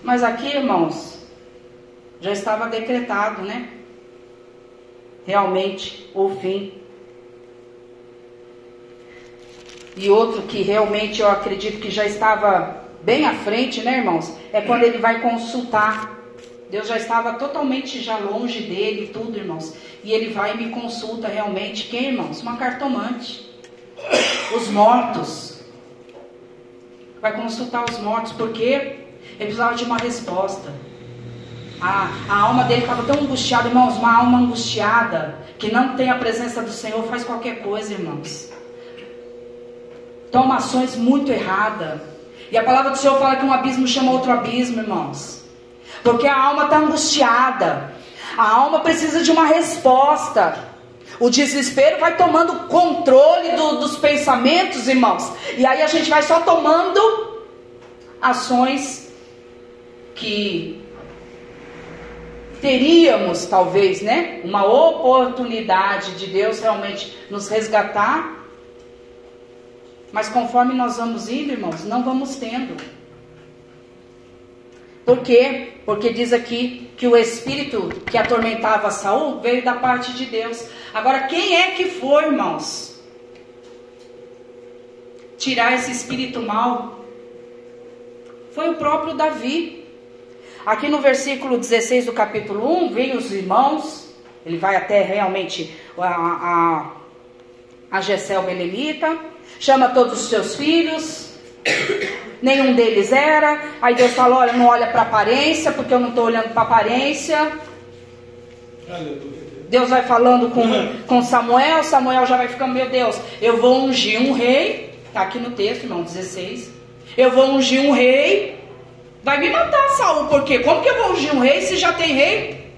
Speaker 1: Mas aqui, irmãos, já estava decretado, né? Realmente o fim. E outro que realmente eu acredito que já estava bem à frente, né, irmãos? É quando ele vai consultar. Deus já estava totalmente já longe dele e tudo, irmãos. E ele vai e me consulta realmente. Quem, irmãos? Uma cartomante. Os mortos. Vai consultar os mortos, porque ele precisava de uma resposta. A, a alma dele estava tão angustiada, irmãos. Uma alma angustiada que não tem a presença do Senhor faz qualquer coisa, irmãos. Toma ações muito erradas. E a palavra do Senhor fala que um abismo chama outro abismo, irmãos. Porque a alma está angustiada. A alma precisa de uma resposta. O desespero vai tomando controle do, dos pensamentos, irmãos. E aí a gente vai só tomando ações que teríamos, talvez, né? Uma oportunidade de Deus realmente nos resgatar mas conforme nós vamos indo, irmãos, não vamos tendo. Por quê? Porque diz aqui que o espírito que atormentava Saul veio da parte de Deus. Agora, quem é que foi, irmãos? Tirar esse espírito mal? Foi o próprio Davi. Aqui no versículo 16 do capítulo 1, vem os irmãos, ele vai até realmente a, a, a Gessel Belemita, chama todos os seus filhos, nenhum deles era. Aí Deus fala: Olha, não olha para aparência, porque eu não estou olhando para aparência. Deus vai falando com, com Samuel, Samuel já vai ficando: Meu Deus, eu vou ungir um rei. Está aqui no texto, irmão 16. Eu vou ungir um rei. Vai me matar, Saul, porque como que eu vou ungir um rei se já tem rei?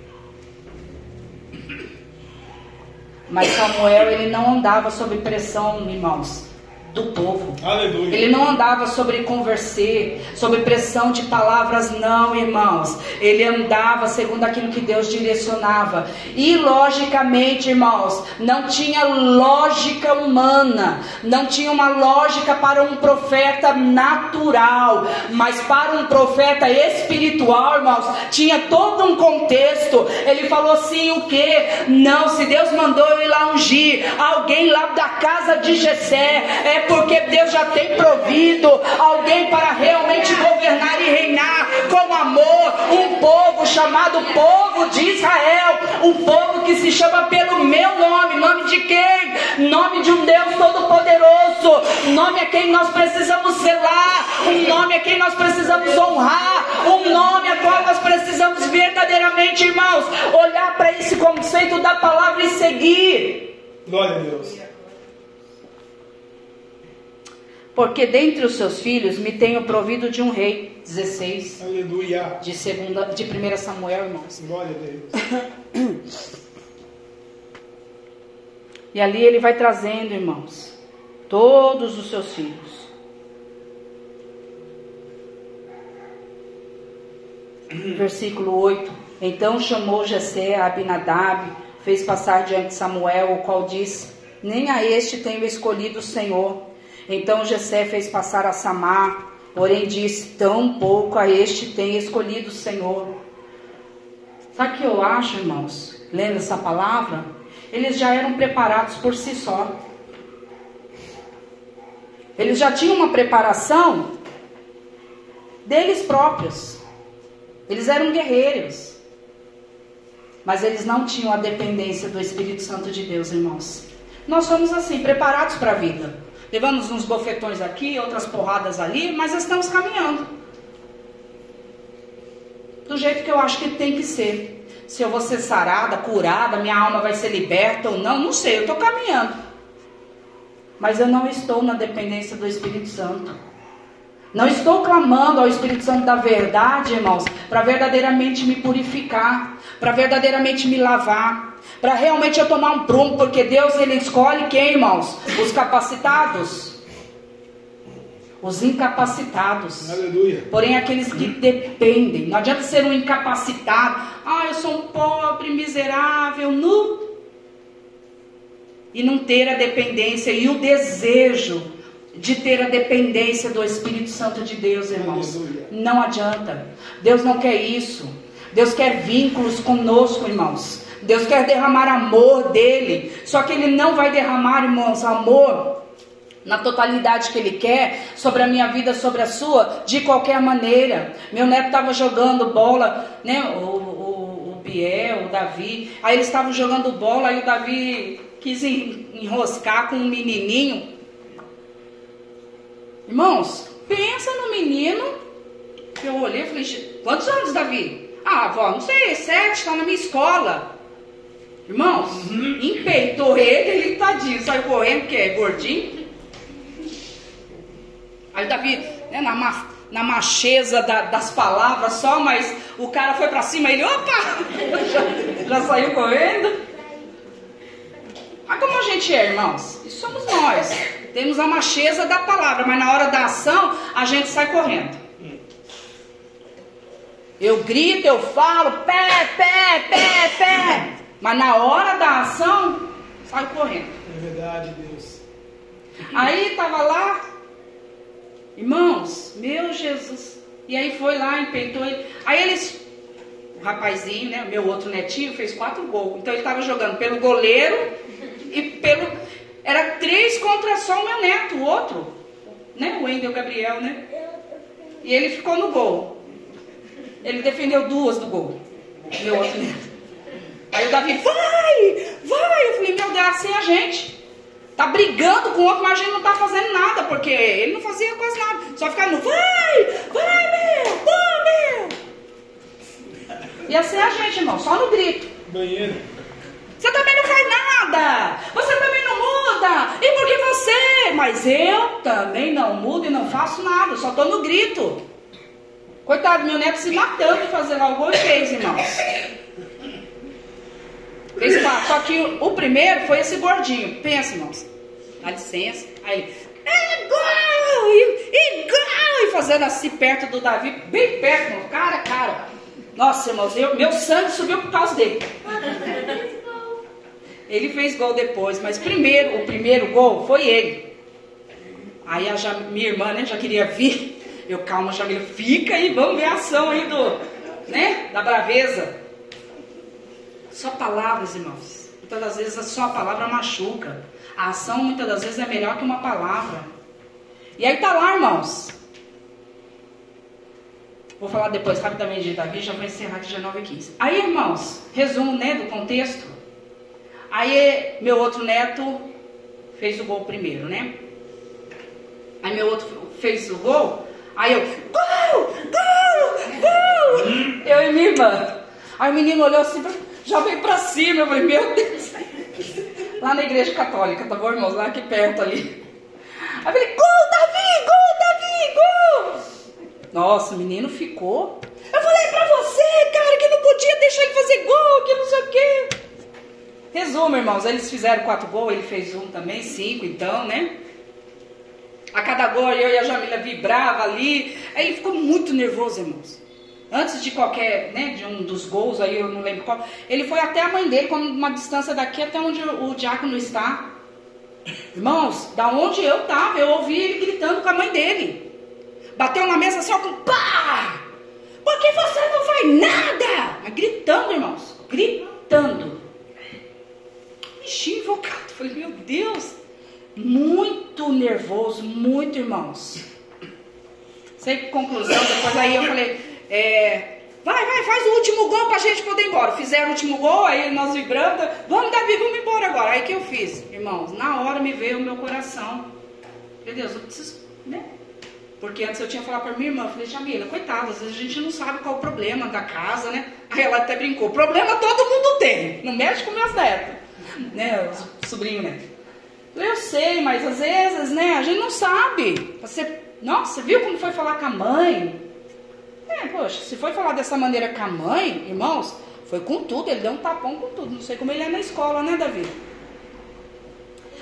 Speaker 1: Mas Samuel ele não andava sob pressão, irmãos do povo.
Speaker 3: Aleluia.
Speaker 1: Ele não andava sobre converser, sobre pressão de palavras, não, irmãos. Ele andava segundo aquilo que Deus direcionava. E logicamente, irmãos, não tinha lógica humana, não tinha uma lógica para um profeta natural, mas para um profeta espiritual, irmãos, tinha todo um contexto. Ele falou assim: o que? Não, se Deus mandou eu ir lá ungir alguém lá da casa de Jessé, é porque Deus já tem provido alguém para realmente governar e reinar com amor. Um povo chamado povo de Israel. Um povo que se chama pelo meu nome. Nome de quem? Nome de um Deus Todo-Poderoso. Nome a quem nós precisamos selar. Um nome a quem nós precisamos honrar. Um nome a qual nós precisamos verdadeiramente, irmãos, olhar para esse conceito da palavra e seguir.
Speaker 3: Glória a Deus.
Speaker 1: Porque dentre os seus filhos me tenho provido de um rei. 16.
Speaker 3: Aleluia.
Speaker 1: De, segunda, de 1 Samuel, irmãos.
Speaker 3: Glória a Deus.
Speaker 1: E ali ele vai trazendo, irmãos, todos os seus filhos. Versículo 8. Então chamou Jessé a Abinadab, fez passar diante de Samuel, o qual disse: Nem a este tenho escolhido o Senhor. Então Jessé fez passar a Samar, porém disse: Tão pouco a este tem escolhido o Senhor. Sabe o que eu acho, irmãos? Lendo essa palavra, eles já eram preparados por si só. Eles já tinham uma preparação deles próprios. Eles eram guerreiros. Mas eles não tinham a dependência do Espírito Santo de Deus, irmãos. Nós somos assim, preparados para a vida. Levamos uns bofetões aqui, outras porradas ali, mas estamos caminhando. Do jeito que eu acho que tem que ser. Se eu vou ser sarada, curada, minha alma vai ser liberta ou não, não sei, eu estou caminhando. Mas eu não estou na dependência do Espírito Santo. Não estou clamando ao Espírito Santo da verdade, irmãos, para verdadeiramente me purificar, para verdadeiramente me lavar, para realmente eu tomar um prumo, porque Deus ele escolhe quem, irmãos? Os capacitados. Os incapacitados.
Speaker 3: Aleluia.
Speaker 1: Porém, aqueles que dependem. Não adianta ser um incapacitado. Ah, eu sou um pobre, miserável, nu. e não ter a dependência e o desejo de ter a dependência do Espírito Santo de Deus, irmãos.
Speaker 4: Aleluia.
Speaker 1: Não adianta. Deus não quer isso. Deus quer vínculos conosco, irmãos. Deus quer derramar amor dele. Só que ele não vai derramar, irmãos, amor na totalidade que ele quer sobre a minha vida, sobre a sua, de qualquer maneira. Meu neto estava jogando bola, né? O, o, o Biel, o Davi. Aí eles estavam jogando bola, aí o Davi quis en- enroscar com um menininho. Irmãos, pensa no menino. Eu olhei e falei, "Gente, quantos anos, Davi? Ah, avó, não sei, sete, está na minha escola. Irmãos, empeitou ele, ele tadinho, saiu correndo, porque é gordinho. Aí Davi, né, na, ma- na macheza da- das palavras só, mas o cara foi pra cima, ele, opa! Já, já saiu correndo. Mas como a gente é, irmãos? Isso somos nós. Temos a macheza da palavra, mas na hora da ação, a gente sai correndo. Eu grito, eu falo, pé, pé, pé, pé. Mas na hora da ação, saio correndo.
Speaker 4: É verdade, Deus.
Speaker 1: Aí tava lá, irmãos, meu Jesus. E aí foi lá, empeitou ele. Aí eles, o rapazinho, né, meu outro netinho, fez quatro gols. Então ele tava jogando pelo goleiro e pelo. Era três contra só o meu neto, o outro, né, o Wendel Gabriel, né? E ele ficou no gol. Ele defendeu duas do gol, meu outro neto. Aí o Davi, vai, vai. Eu falei, meu Deus, assim é a gente. Tá brigando com o outro, mas a gente não tá fazendo nada, porque ele não fazia quase nada. Só ficava no vai, vai, meu, vai, meu. E assim é a gente, irmão, só no grito.
Speaker 4: Banheiro.
Speaker 1: Você também não faz nada. Você também não muda. E por que você? Mas eu também não mudo e não faço nada. Só tô no grito. Coitado, meu neto se matando de fazer lá o gol e fez, irmãos. Quatro. Só que o, primeiro foi esse gordinho. Pensa, irmãos. Dá licença. Aí ele. Igual! Igual! E fazendo assim perto do Davi, bem perto, irmão, cara a cara. Nossa, irmãos, eu, meu sangue subiu por causa dele. Ele fez gol depois, mas primeiro, o primeiro gol foi ele. Aí a minha irmã, né, já queria vir. Eu, calma, Jamila, fica aí, vamos ver a ação aí do, né, da braveza. Só palavras, irmãos. Muitas das vezes só a palavra machuca. A ação muitas das vezes é melhor que uma palavra. E aí tá lá, irmãos. Vou falar depois rapidamente de Davi, já vou encerrar aqui já 9 e 15. Aí, irmãos, resumo, né, do contexto. Aí, meu outro neto fez o gol primeiro, né? Aí, meu outro fez o gol. Aí eu, gol, gol, gol. Eu e minha irmã. Aí o menino olhou assim, já veio pra cima. Eu falei, meu Deus. Lá na igreja católica, tá bom, irmãos? Lá aqui perto ali. Aí eu falei, gol, Davi, gol, Davi, gol. Nossa, o menino ficou. Eu falei pra você, cara, que não podia deixar ele fazer gol, que não sei o quê. Resumo, irmãos, eles fizeram quatro gols, ele fez um também, cinco, então, né? A cada gol eu e a Jamila vibrava ali. Aí ele ficou muito nervoso, irmãos. Antes de qualquer, né, de um dos gols aí, eu não lembro qual, ele foi até a mãe dele, como uma distância daqui até onde o, diácono está. Irmãos, da onde eu estava, eu ouvi ele gritando com a mãe dele. Bateu na mesa assim, ó, com pá! Por que você não faz nada? Mas gritando, irmãos, gritando. Ixi, invocado. Falei, meu Deus, muito nervoso, muito, irmãos. Sei que conclusão, depois aí eu falei, é, vai, vai, faz o último gol pra gente poder ir embora. Fizeram o último gol, aí nós vibrando, vamos Davi, vamos embora agora. Aí que eu fiz, irmãos, na hora me veio o meu coração. Meu Deus, eu preciso, né? Porque antes eu tinha falado para minha irmã, eu falei, Jamila, coitada, às vezes a gente não sabe qual o problema da casa, né? Aí ela até brincou, problema todo mundo tem, não mexe com meus netos, né? Sobrinho neto. Eu sei, mas às vezes, né, a gente não sabe. Você, nossa, viu como foi falar com a mãe? É, poxa, se foi falar dessa maneira com a mãe, irmãos, foi com tudo, ele deu um tapão com tudo. Não sei como ele é na escola, né, Davi?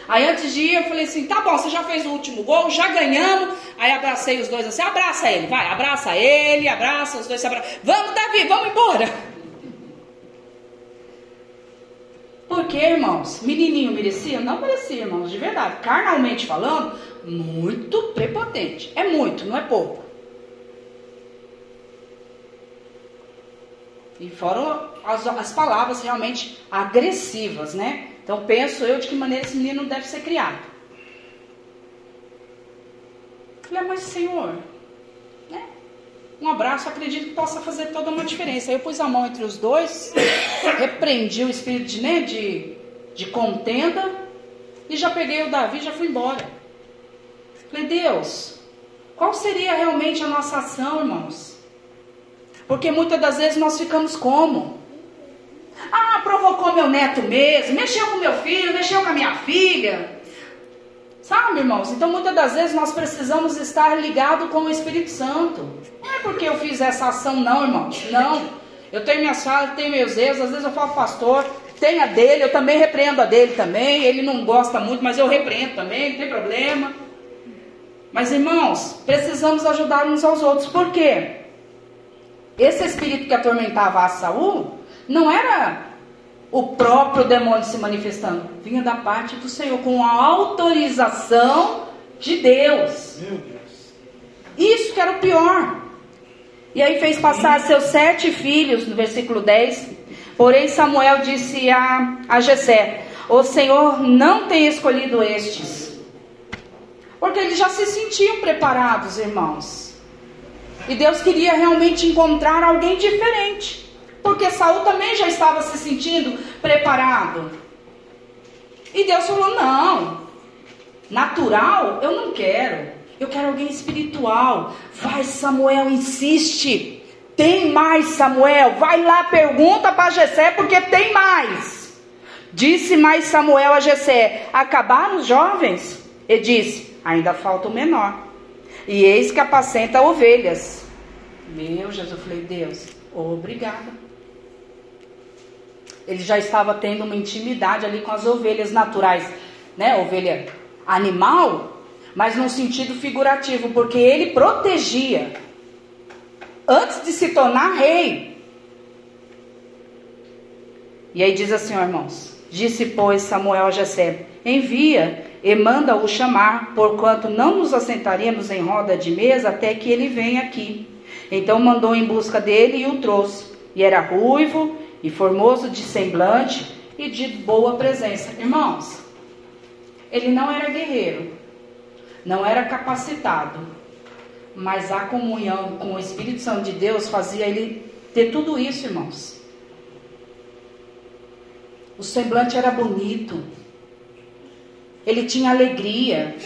Speaker 1: Aí antes de ir, eu falei assim, tá bom, você já fez o último gol, já ganhamos. Aí abracei os dois assim, abraça ele, vai, abraça ele, abraça, os dois se. Vamos, Davi, vamos embora. Por o que, irmãos? Menininho merecia? Não merecia, irmãos, de verdade. Carnalmente falando, muito prepotente. É muito, não é pouco. E foram as, as palavras realmente agressivas, né? Então penso eu de que maneira esse menino deve ser criado. Falei, ah, mas Senhor, né? Um abraço, acredito que possa fazer toda uma diferença. Aí eu pus a mão entre os dois, repreendi o espírito de, né, de, de contenda e já peguei o Davi e já fui embora. Falei, Deus, qual seria realmente a nossa ação, irmãos? Porque muitas das vezes nós ficamos como? Ah, provocou meu neto mesmo, mexeu com meu filho, mexeu com a minha filha. Sabe, irmãos? Então muitas das vezes nós precisamos estar ligado com o Espírito Santo. Não é porque eu fiz essa ação, não, irmãos. Não. Eu tenho minhas falhas, tenho meus erros, às vezes eu falo, pastor, tem a dele, eu também repreendo a dele também. Ele não gosta muito, mas eu repreendo também, não tem problema. Mas irmãos, precisamos ajudar uns aos outros. Por quê? Esse espírito que atormentava a Saul não era o próprio demônio se manifestando, vinha da parte do Senhor com a autorização de Deus. Isso que era o pior. E aí fez passar seus sete filhos, no versículo 10. Porém, Samuel disse a, a Jessé: O Senhor não tem escolhido estes. Porque eles já se sentiam preparados, irmãos. E Deus queria realmente encontrar alguém diferente. Porque Saul também já estava se sentindo preparado. E Deus falou: não, natural eu não quero. Eu quero alguém espiritual. Vai, Samuel, insiste. Tem mais, Samuel. Vai lá, pergunta para Jessé, porque tem mais. Disse mais Samuel a Jessé: Acabaram os jovens? E disse: Ainda falta o menor. E eis que apacenta ovelhas. Meu Jesus, eu falei, Deus, obrigada. Ele já estava tendo uma intimidade ali com as ovelhas naturais, né? Ovelha animal, mas num sentido figurativo, porque ele protegia antes de se tornar rei. E aí diz assim, ó, irmãos: Disse, pois, Samuel a Jessé: Envia e manda-o chamar, porquanto não nos assentaríamos em roda de mesa até que ele venha aqui. Então mandou em busca dele e o trouxe. E era ruivo e formoso de semblante e de boa presença. Irmãos, ele não era guerreiro, não era capacitado, mas a comunhão com o Espírito Santo de Deus fazia ele ter tudo isso, irmãos. O semblante era bonito, ele tinha alegria.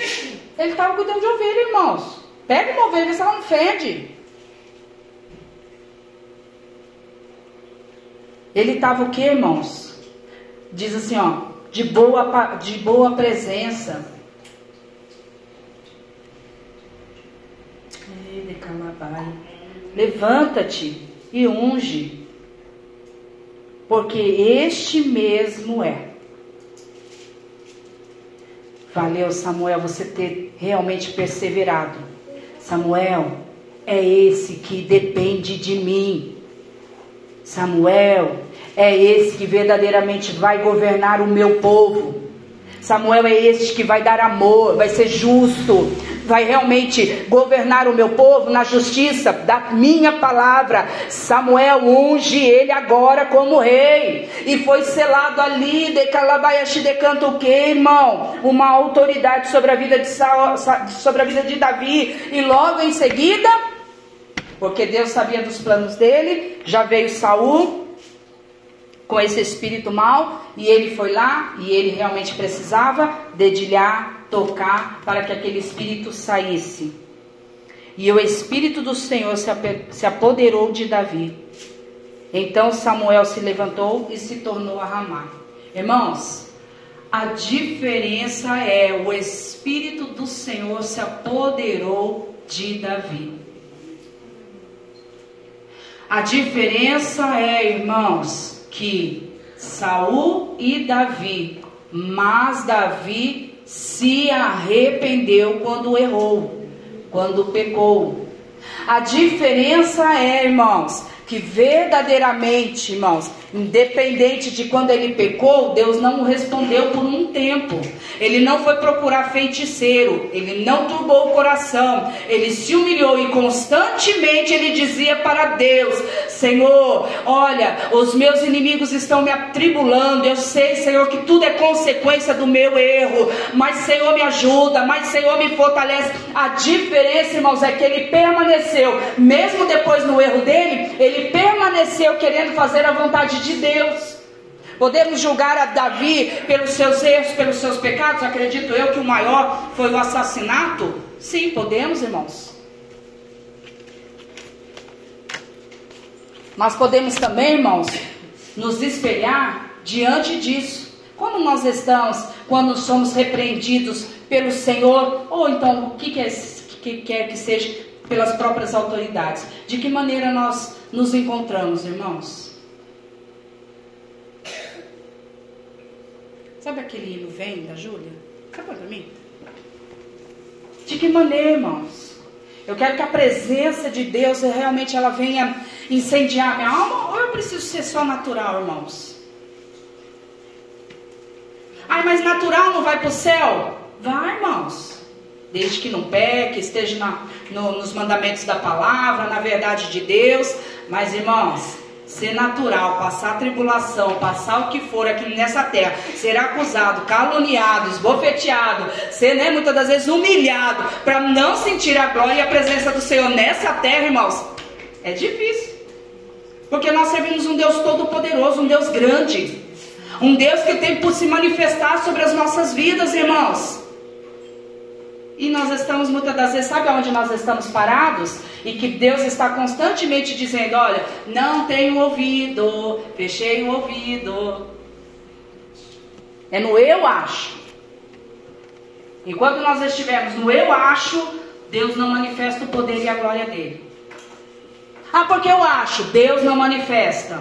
Speaker 1: Ele estava cuidando de ovelha, irmãos. Pega uma ovelha, se ela não fede. Ele estava o que, irmãos? Diz assim, ó, de boa, de boa presença. Levanta-te e unge, porque este mesmo é. Valeu, Samuel, você ter realmente perseverado. Samuel, é esse que depende de mim. Samuel, é esse que verdadeiramente vai governar o meu povo. Samuel é este que vai dar amor, vai ser justo, vai realmente governar o meu povo na justiça da minha palavra. Samuel unge ele agora como rei. E foi selado ali de Calabaiaxi de canto o que, irmão? Uma autoridade sobre a vida de Saul, sobre a vida de Davi. E logo em seguida, porque Deus sabia dos planos dele, já veio Saul com esse espírito mal e ele foi lá e ele realmente precisava dedilhar, tocar para que aquele espírito saísse. E o espírito do Senhor se apoderou de Davi. Então Samuel se levantou e se tornou a ramar. Irmãos, a diferença é o espírito do Senhor se apoderou de Davi. A diferença é, irmãos, que Saul e Davi, mas Davi se arrependeu quando errou, quando pecou. A diferença é, irmãos, que verdadeiramente, irmãos, Independente de quando ele pecou, Deus não respondeu por um tempo. Ele não foi procurar feiticeiro, ele não turbou o coração, ele se humilhou e constantemente ele dizia para Deus: Senhor, olha, os meus inimigos estão me atribulando. Eu sei, Senhor, que tudo é consequência do meu erro, mas Senhor me ajuda, mas Senhor me fortalece. A diferença, irmãos, é que ele permaneceu, mesmo depois no erro dele, ele permaneceu querendo fazer a vontade de Deus. Podemos julgar a Davi pelos seus erros, pelos seus pecados? Acredito eu que o maior foi o assassinato? Sim, podemos, irmãos. Mas podemos também, irmãos, nos espelhar diante disso. Como nós estamos quando somos repreendidos pelo Senhor, ou então o que quer que, quer que seja pelas próprias autoridades? De que maneira nós nos encontramos, irmãos? Sabe aquele hino Vem da Júlia? Acabou para mim? De que maneira, irmãos? Eu quero que a presença de Deus realmente ela venha incendiar minha alma ou eu preciso ser só natural, irmãos? Ai, mas natural não vai para o céu? Vai, irmãos. Desde que não peque, esteja na, no, nos mandamentos da palavra, na verdade de Deus. Mas, irmãos, ser natural, passar tribulação, passar o que for aqui nessa terra, ser acusado, caluniado, esbofeteado, ser né, muitas das vezes humilhado, para não sentir a glória e a presença do Senhor nessa terra, irmãos, é difícil. Porque nós servimos um Deus todo-poderoso, um Deus grande, um Deus que tem por se manifestar sobre as nossas vidas, irmãos. E nós estamos muitas das vezes, sabe aonde nós estamos parados? E que Deus está constantemente dizendo: olha, não tenho ouvido, fechei o ouvido. É no eu acho. Enquanto nós estivermos no eu acho, Deus não manifesta o poder e a glória dele. Ah, porque eu acho, Deus não manifesta.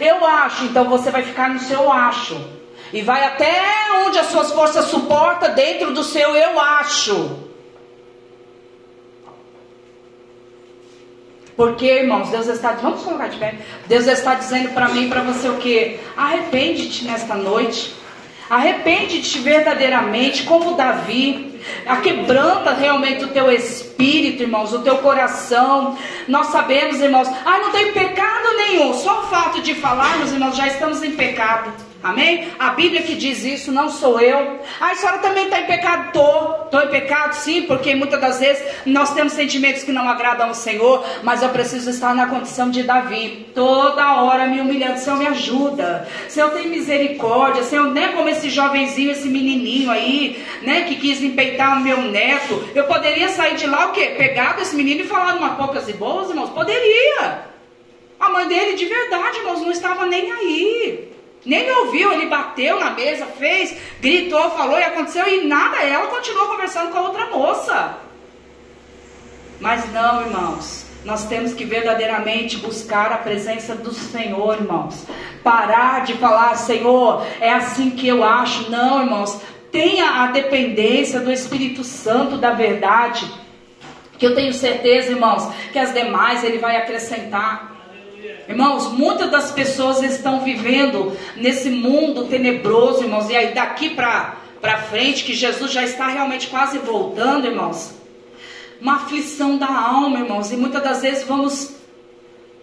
Speaker 1: Eu acho, então você vai ficar no seu acho. E vai até onde as suas forças suportam dentro do seu eu acho. Porque, irmãos, Deus está, vamos colocar de pé. Deus está dizendo para mim para você o que? Arrepende-te nesta noite. Arrepende-te verdadeiramente, como Davi. Quebranta realmente o teu espírito, irmãos, o teu coração. Nós sabemos, irmãos, ah, não tem pecado nenhum. Só o fato de falarmos, irmãos, já estamos em pecado. Amém? A Bíblia que diz isso, não sou eu. Ah, a senhora também está em pecado? Estou. Estou em pecado, sim, porque muitas das vezes nós temos sentimentos que não agradam ao Senhor, mas eu preciso estar na condição de Davi. Toda hora me humilhando. Senhor, me ajuda. Senhor, tem misericórdia. Senhor, nem como esse jovenzinho, esse menininho aí, né, que quis empeitar o meu neto. Eu poderia sair de lá o quê? Pegar desse menino e falar uma poucas e boas, irmãos? Poderia. A mãe dele, de verdade, irmãos, não estava nem aí. Nem me ouviu, ele bateu na mesa, fez, gritou, falou e aconteceu e nada, ela continuou conversando com a outra moça. Mas não, irmãos, nós temos que verdadeiramente buscar a presença do Senhor, irmãos. Parar de falar, Senhor, é assim que eu acho. Não, irmãos, tenha a dependência do Espírito Santo da verdade. Que eu tenho certeza, irmãos, que as demais ele vai acrescentar. Irmãos, muitas das pessoas estão vivendo nesse mundo tenebroso, irmãos, e aí daqui para frente, que Jesus já está realmente quase voltando, irmãos. Uma aflição da alma, irmãos, e muitas das vezes vamos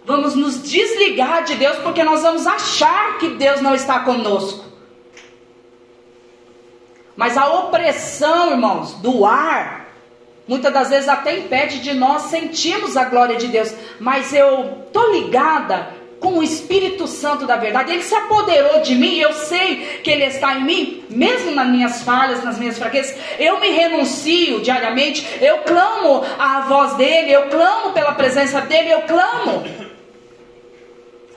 Speaker 1: vamos nos desligar de Deus porque nós vamos achar que Deus não está conosco. Mas a opressão, irmãos, do ar Muitas das vezes até impede de nós sentirmos a glória de Deus. Mas eu tô ligada com o Espírito Santo da verdade. Ele se apoderou de mim, eu sei que Ele está em mim, mesmo nas minhas falhas, nas minhas fraquezas. Eu me renuncio diariamente, eu clamo a voz dEle, eu clamo pela presença dEle, eu clamo.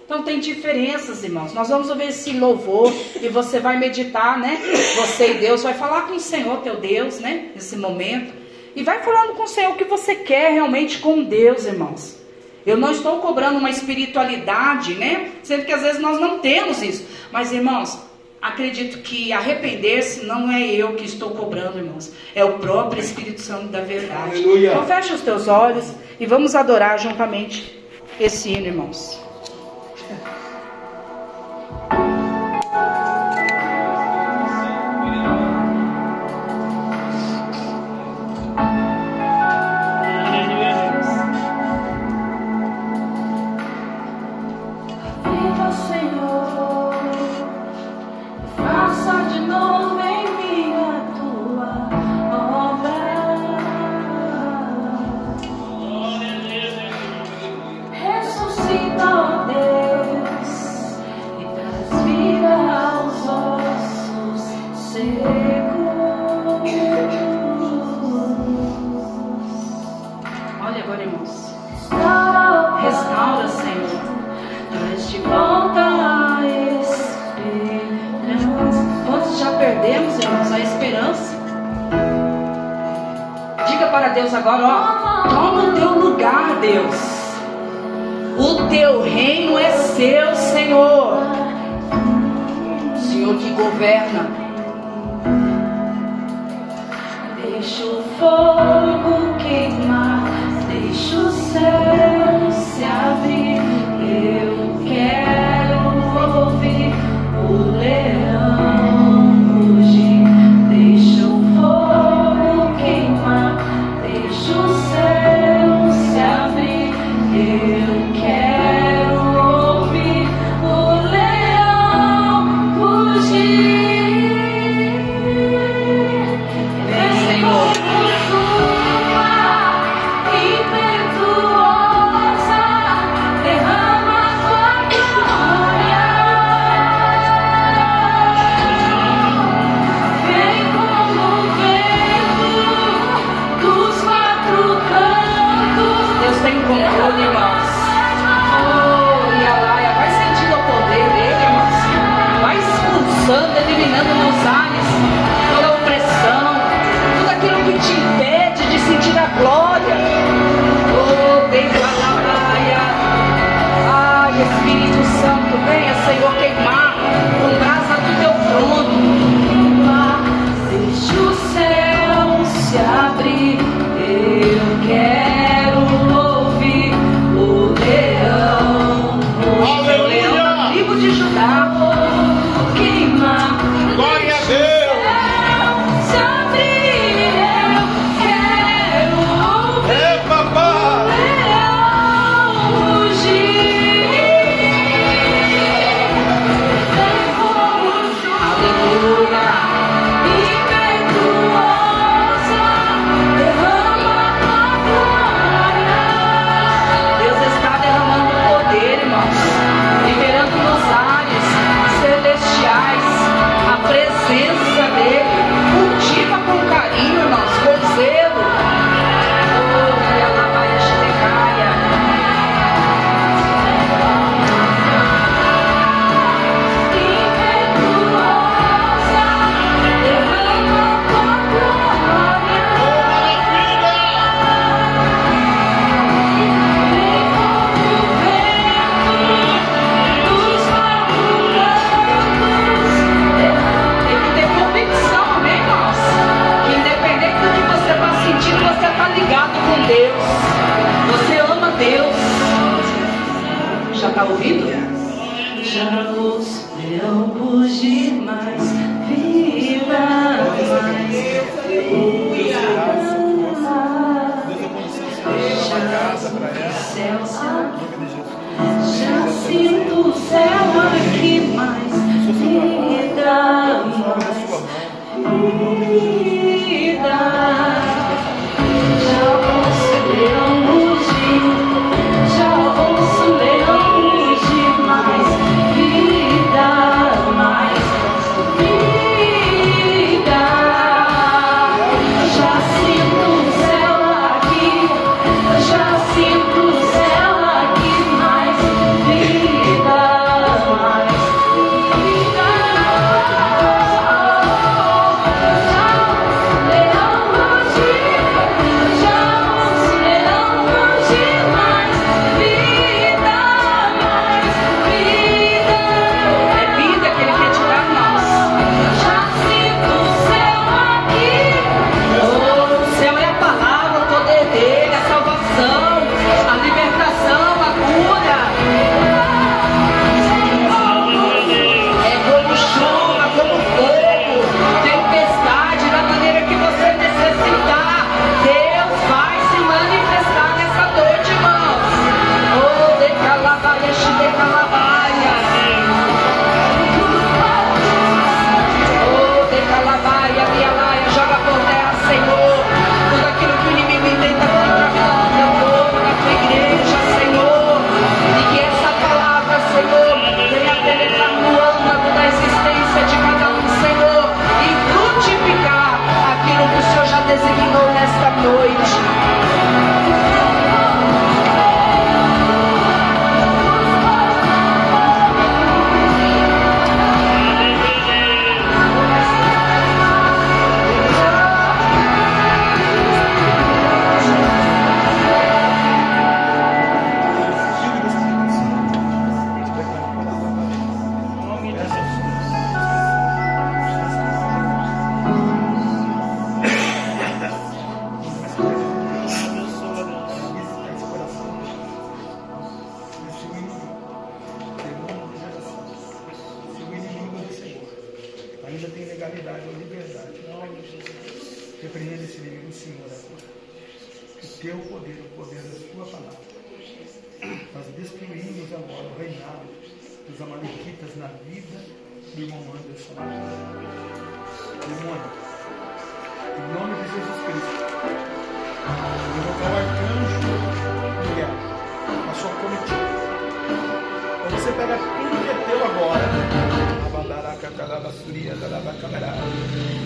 Speaker 1: Então tem diferenças, irmãos. Nós vamos ouvir esse louvor e você vai meditar, né? Você e Deus vai falar com o Senhor, teu Deus, né? Nesse momento. E vai falando com o Senhor o que você quer realmente com Deus, irmãos. Eu não estou cobrando uma espiritualidade, né? Sendo que às vezes nós não temos isso. Mas, irmãos, acredito que arrepender-se não é eu que estou cobrando, irmãos. É o próprio Espírito Santo da verdade. Aleluia. Então feche os teus olhos e vamos adorar juntamente esse hino, irmãos.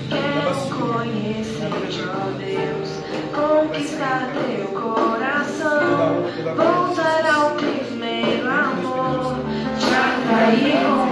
Speaker 4: Quero
Speaker 1: conhecer teu
Speaker 5: Deus,
Speaker 4: conquistar teu coração, voltar ao primeiro amor, te
Speaker 3: atrair. com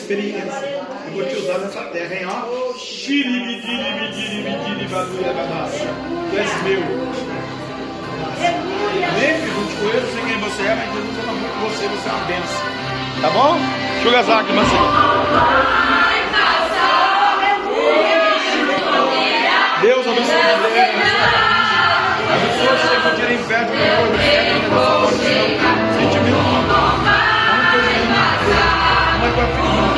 Speaker 3: experiência. Eu vou te usar nessa terra, hein? Ó. Tu és meu. Nem pergunte com eu, sei quem você é, mas Jesus é ama muito você, você é uma bênção. Tá bom? Enxuga as lágrimas, Senhor. Deus abençoe a Deus. Que poderem sentimento. Como é que vai
Speaker 4: ficar?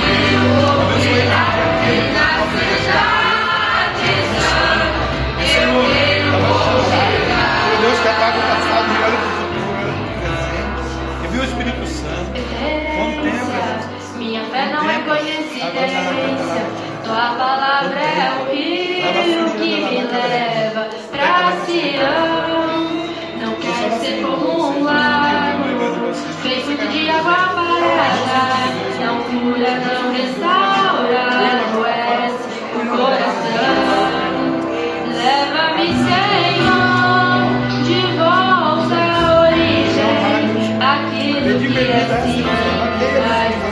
Speaker 4: fé não é conhecida é Tua palavra é o rio que me leva pra Sião. Não quero ser como um lago feito de água parada. Não cura, não restaura, não é o coração. Leva-me, Senhor, de volta à origem, aquilo que é assim.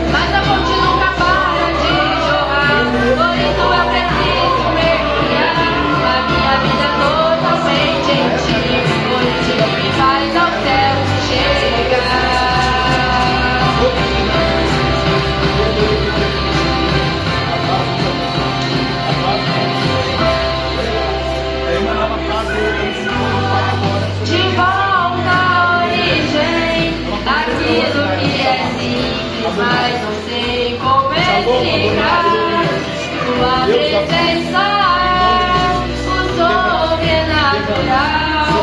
Speaker 4: sobrenatural,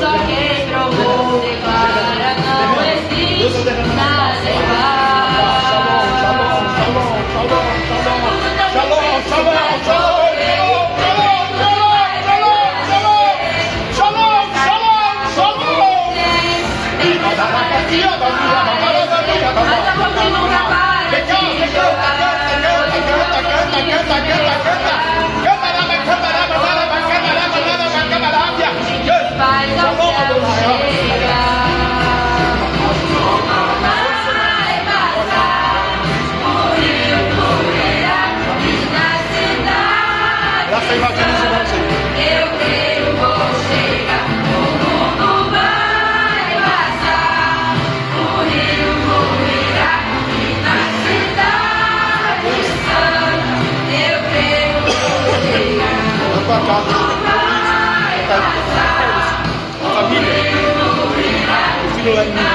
Speaker 4: só quem provou. Estado,
Speaker 3: da família, o filho lá em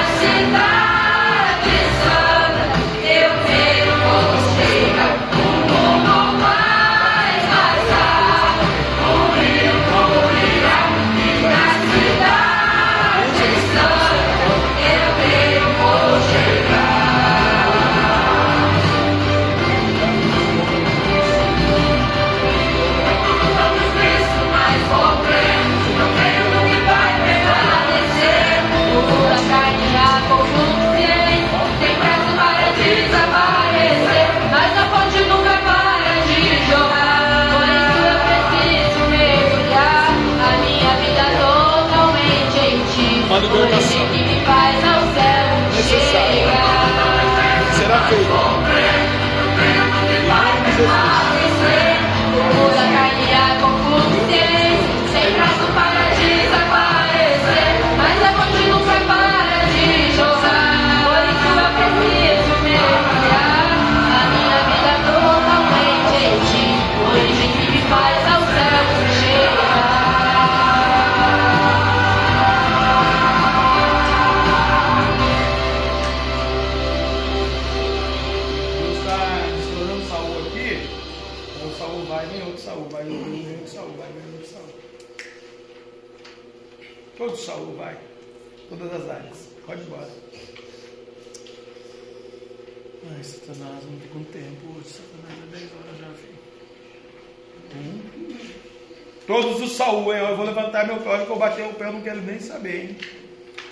Speaker 4: eu não
Speaker 3: quero nem saber, hein?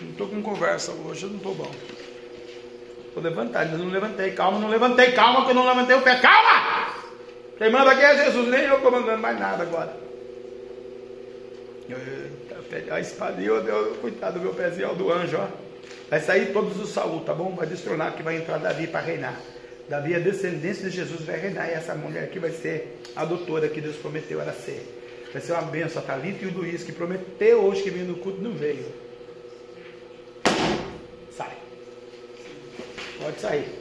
Speaker 3: Não estou com conversa hoje, eu não estou bom. Vou levantar, não levantei. Calma, não levantei. Calma que eu não levantei o pé. Calma! Quem manda aqui é Jesus, nem eu estou mandando mais nada agora. A espada, eu, eu, coitado do meu pezinho, ó, do anjo, ó. Vai sair todos os Saul, tá bom? Vai destronar que vai entrar Davi para reinar. Davi, a descendência de Jesus, vai reinar. E essa mulher aqui vai ser a doutora que Deus prometeu ela ser. Vai ser uma benção. A Thalita e o Luiz, que prometeu hoje que vinha no culto, não veio. Sai. Pode sair.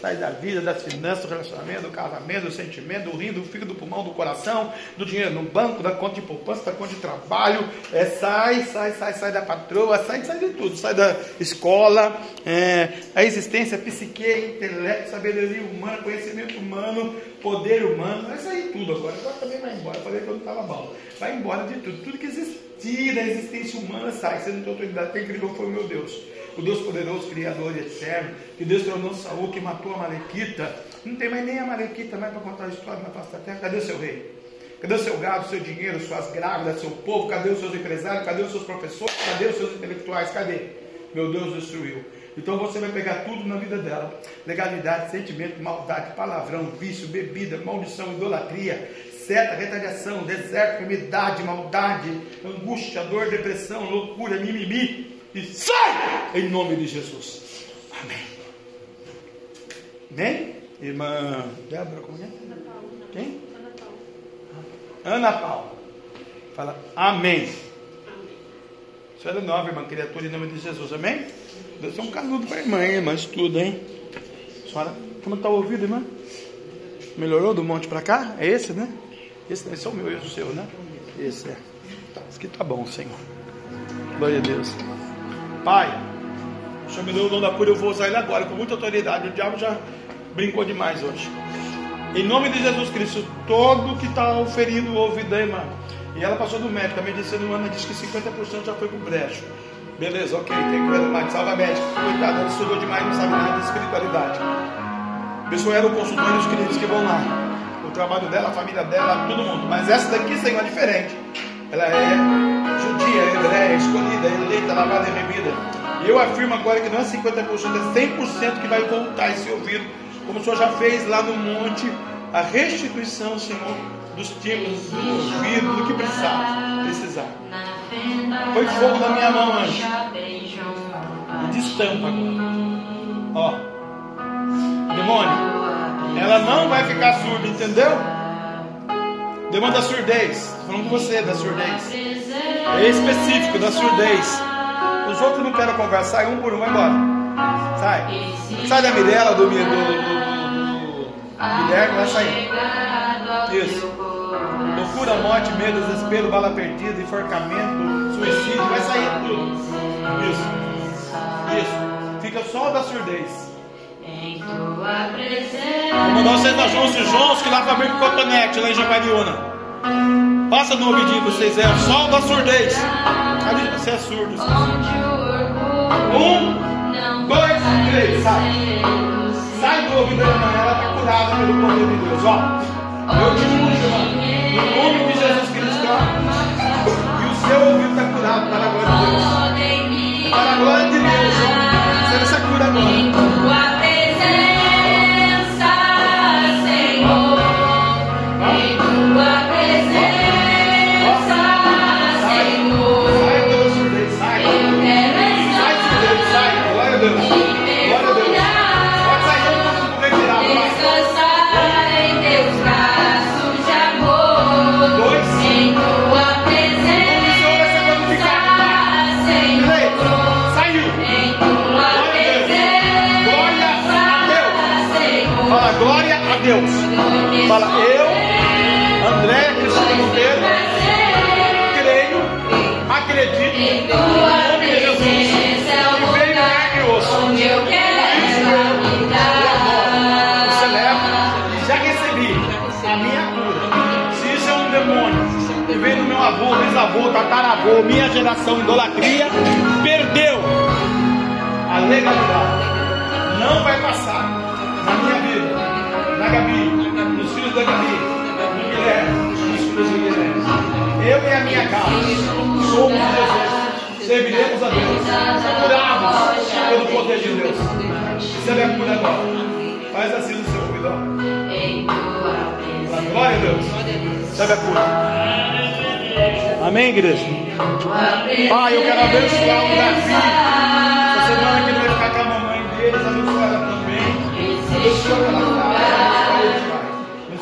Speaker 3: Sai da vida, das finanças, do relacionamento, do casamento, do sentimento, do rim, do fígado, do pulmão, do coração, do dinheiro no banco, da conta de poupança, da conta de trabalho. É, sai, sai, sai, sai da patroa, sai, sai de tudo. Sai da escola, é, a existência, psique, intelecto, sabedoria humana, conhecimento humano, poder humano. Vai sair tudo agora. Agora também vai embora. Falei que eu não estava bom. Vai embora de tudo. Tudo que existia da existência humana sai. Você não tem autoridade. Quem criou foi meu Deus o Deus poderoso, Criador e eterno, que Deus tornou Saul, que matou a Malequita. Não tem mais nem a Malequita mais para contar a história na face da terra. Cadê o seu rei? Cadê o seu gado, seu dinheiro, suas grávidas, seu povo? Cadê os seus empresários? Cadê os seus professores? Cadê os seus intelectuais? Cadê? Meu Deus destruiu. Então você vai pegar tudo na vida dela: legalidade, sentimento, maldade, palavrão, vício, bebida, maldição, idolatria, seta, retaliação, deserto, enfermidade, maldade, angústia, dor, depressão, loucura, mimimi e sai em nome de Jesus. Amém. Amém? Irmã Débora, como é? Quem? Ana Paula. Fala amém. Senhora nova, irmã criatura, em nome de Jesus. Amém? Deus é um canudo para a irmã, hein, irmã? Estuda, hein? Senhora, como está o ouvido, irmã? Melhorou do monte para cá? É esse, né? Esse, esse é o meu e o seu, né? Esse é. Esse aqui tá bom, Senhor. Glória a Deus. Pai, o Senhor me deu o dom da cura, eu vou usar ele agora com muita autoridade. O diabo já brincou demais hoje. Em nome de Jesus Cristo, todo que está ferido o ouvido da irmã. E ela passou do médico, a medicina humana diz que 50% já foi o brejo. Beleza, ok, tem que mais. Salva médico. Coitado, ela estudou demais, não sabe nada de espiritualidade. Abençoe o consultor e os clientes que vão lá. O trabalho dela, a família dela, todo mundo. Mas essa daqui, Senhor, é diferente. Ela é judia, é escolhida, é eleita, lavada e remida. E eu afirmo agora que não é 50%, é 100% que vai voltar esse ouvido, como o Senhor já fez lá no monte, a restituição, Senhor, dos tímpanos, do ouvido, do que precisar. precisar. Foi fogo na minha mão, anjo. E destampa agora. Ó. Demônio, ela não vai ficar surda, entendeu? Demanda da surdez. Estou falando com você da surdez. É específico da surdez. Os outros não querem conversar, um por um, vai embora. Sai. Sai da Mirella, do, do, do, do Guilherme, vai sair. Isso. Loucura, morte, medo, desespero, bala perdida, enforcamento, suicídio, vai sair tudo. Isso. Isso. Fica só da surdez. Vou mandar vocês na João e que lá abrir com cotonete, lá em Jaguariúna. Passa no ouvidinho que vocês é, só da surdez. Cadê? Você é surdo. Um, dois, três, sai. Sai do ouvido da irmã, ela está curada pelo poder de Deus. Ó, eu te uso, no nome de Jesus Cristo. E o seu ouvido está curado para a Deus. Fala, eu, André Cristiano Monteiro, creio, acredito no nome de Jesus. Que veio miraculoso. Onde eu quero habitar. É Celebro, é já recebi a minha cura. Se isso é um demônio que veio do meu avô, bisavô, tataravô, minha geração, idolatria, perdeu a legalidade. Não vai passar na minha vida Gabi, nos filhos da Gabi, do Guilherme, nos filhos do Guilherme. Eu e a minha casa somos Jesus, serviremos a Deus, curados pelo poder de Deus. Recebe é a cura agora. Faz assim no seu ouvido. Glória a Deus. Recebe é a cura. Amém, igreja? Pai, eu quero abençoar o Brasil. Essa semana que ele vai ficar com a mamãe dele, abençoar ela também. Abençoa é
Speaker 4: ela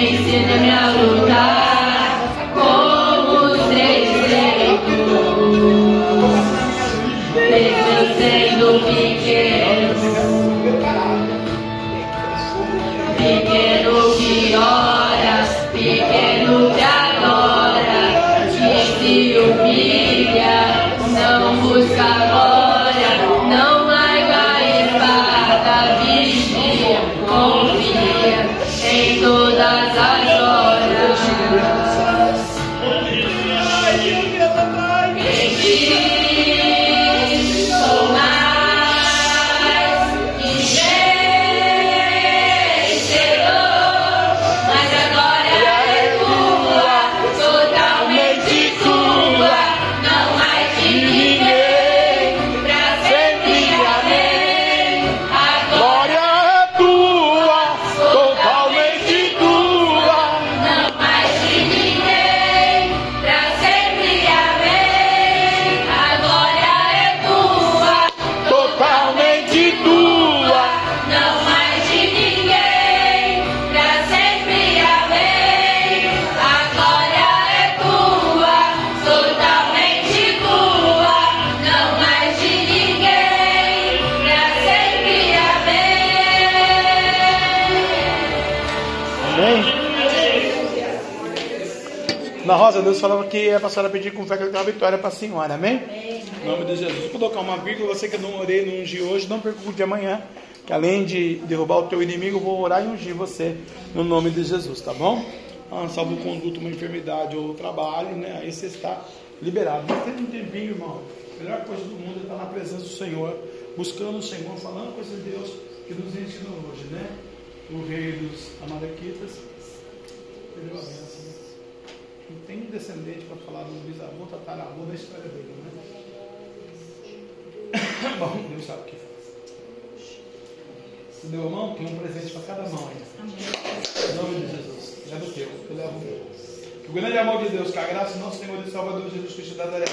Speaker 4: Nejsi
Speaker 3: neměl rukáv. Rosa, Deus falava que a senhora pedir com fé que ele dá vitória para a senhora, amém? Em nome de Jesus. Vou colocar uma vírgula, você que não orei, não ungi hoje, não perca o de amanhã, que além de derrubar o teu inimigo, eu vou orar e ungir você no nome de Jesus, tá bom? Ah, salvo conduto, uma enfermidade ou trabalho, né? Aí você está liberado. Mas tem um tempinho, irmão. A melhor coisa do mundo é estar na presença do Senhor, buscando o Senhor, falando coisas de Deus que nos ensinou hoje, né? O rei dos Amalequitas perdeu a benção. Não tem um descendente para falar do bisavô, tataravô da história dele, né? Bom, Deus sabe o que faz. Você deu a mão? Tem um presente para cada mão aí. Em nome de Jesus. Leva o teu, eu levo o meu. O grande amor de Deus, que a graça do nosso Senhor e Salvador Jesus Cristo da Nazaré,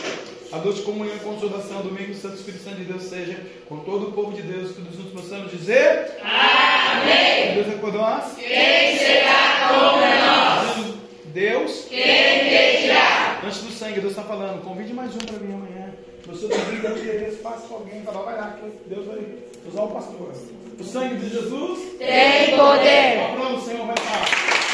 Speaker 3: a doce comunhão e consolação do meio do Santo Espírito Santo de Deus seja com todo o povo de Deus, que nos possamos dizer. Amém. Deus é por nós. Quem será contra nós? Deus. Quem pedirá? Antes do sangue, Deus está falando. Convide mais um para mim amanhã. Você duvida que esse passe com alguém, fala, vai lá, que Deus vai usar o pastor. O sangue de Jesus.
Speaker 1: Tem poder.
Speaker 3: Aplauda o Senhor, vai lá.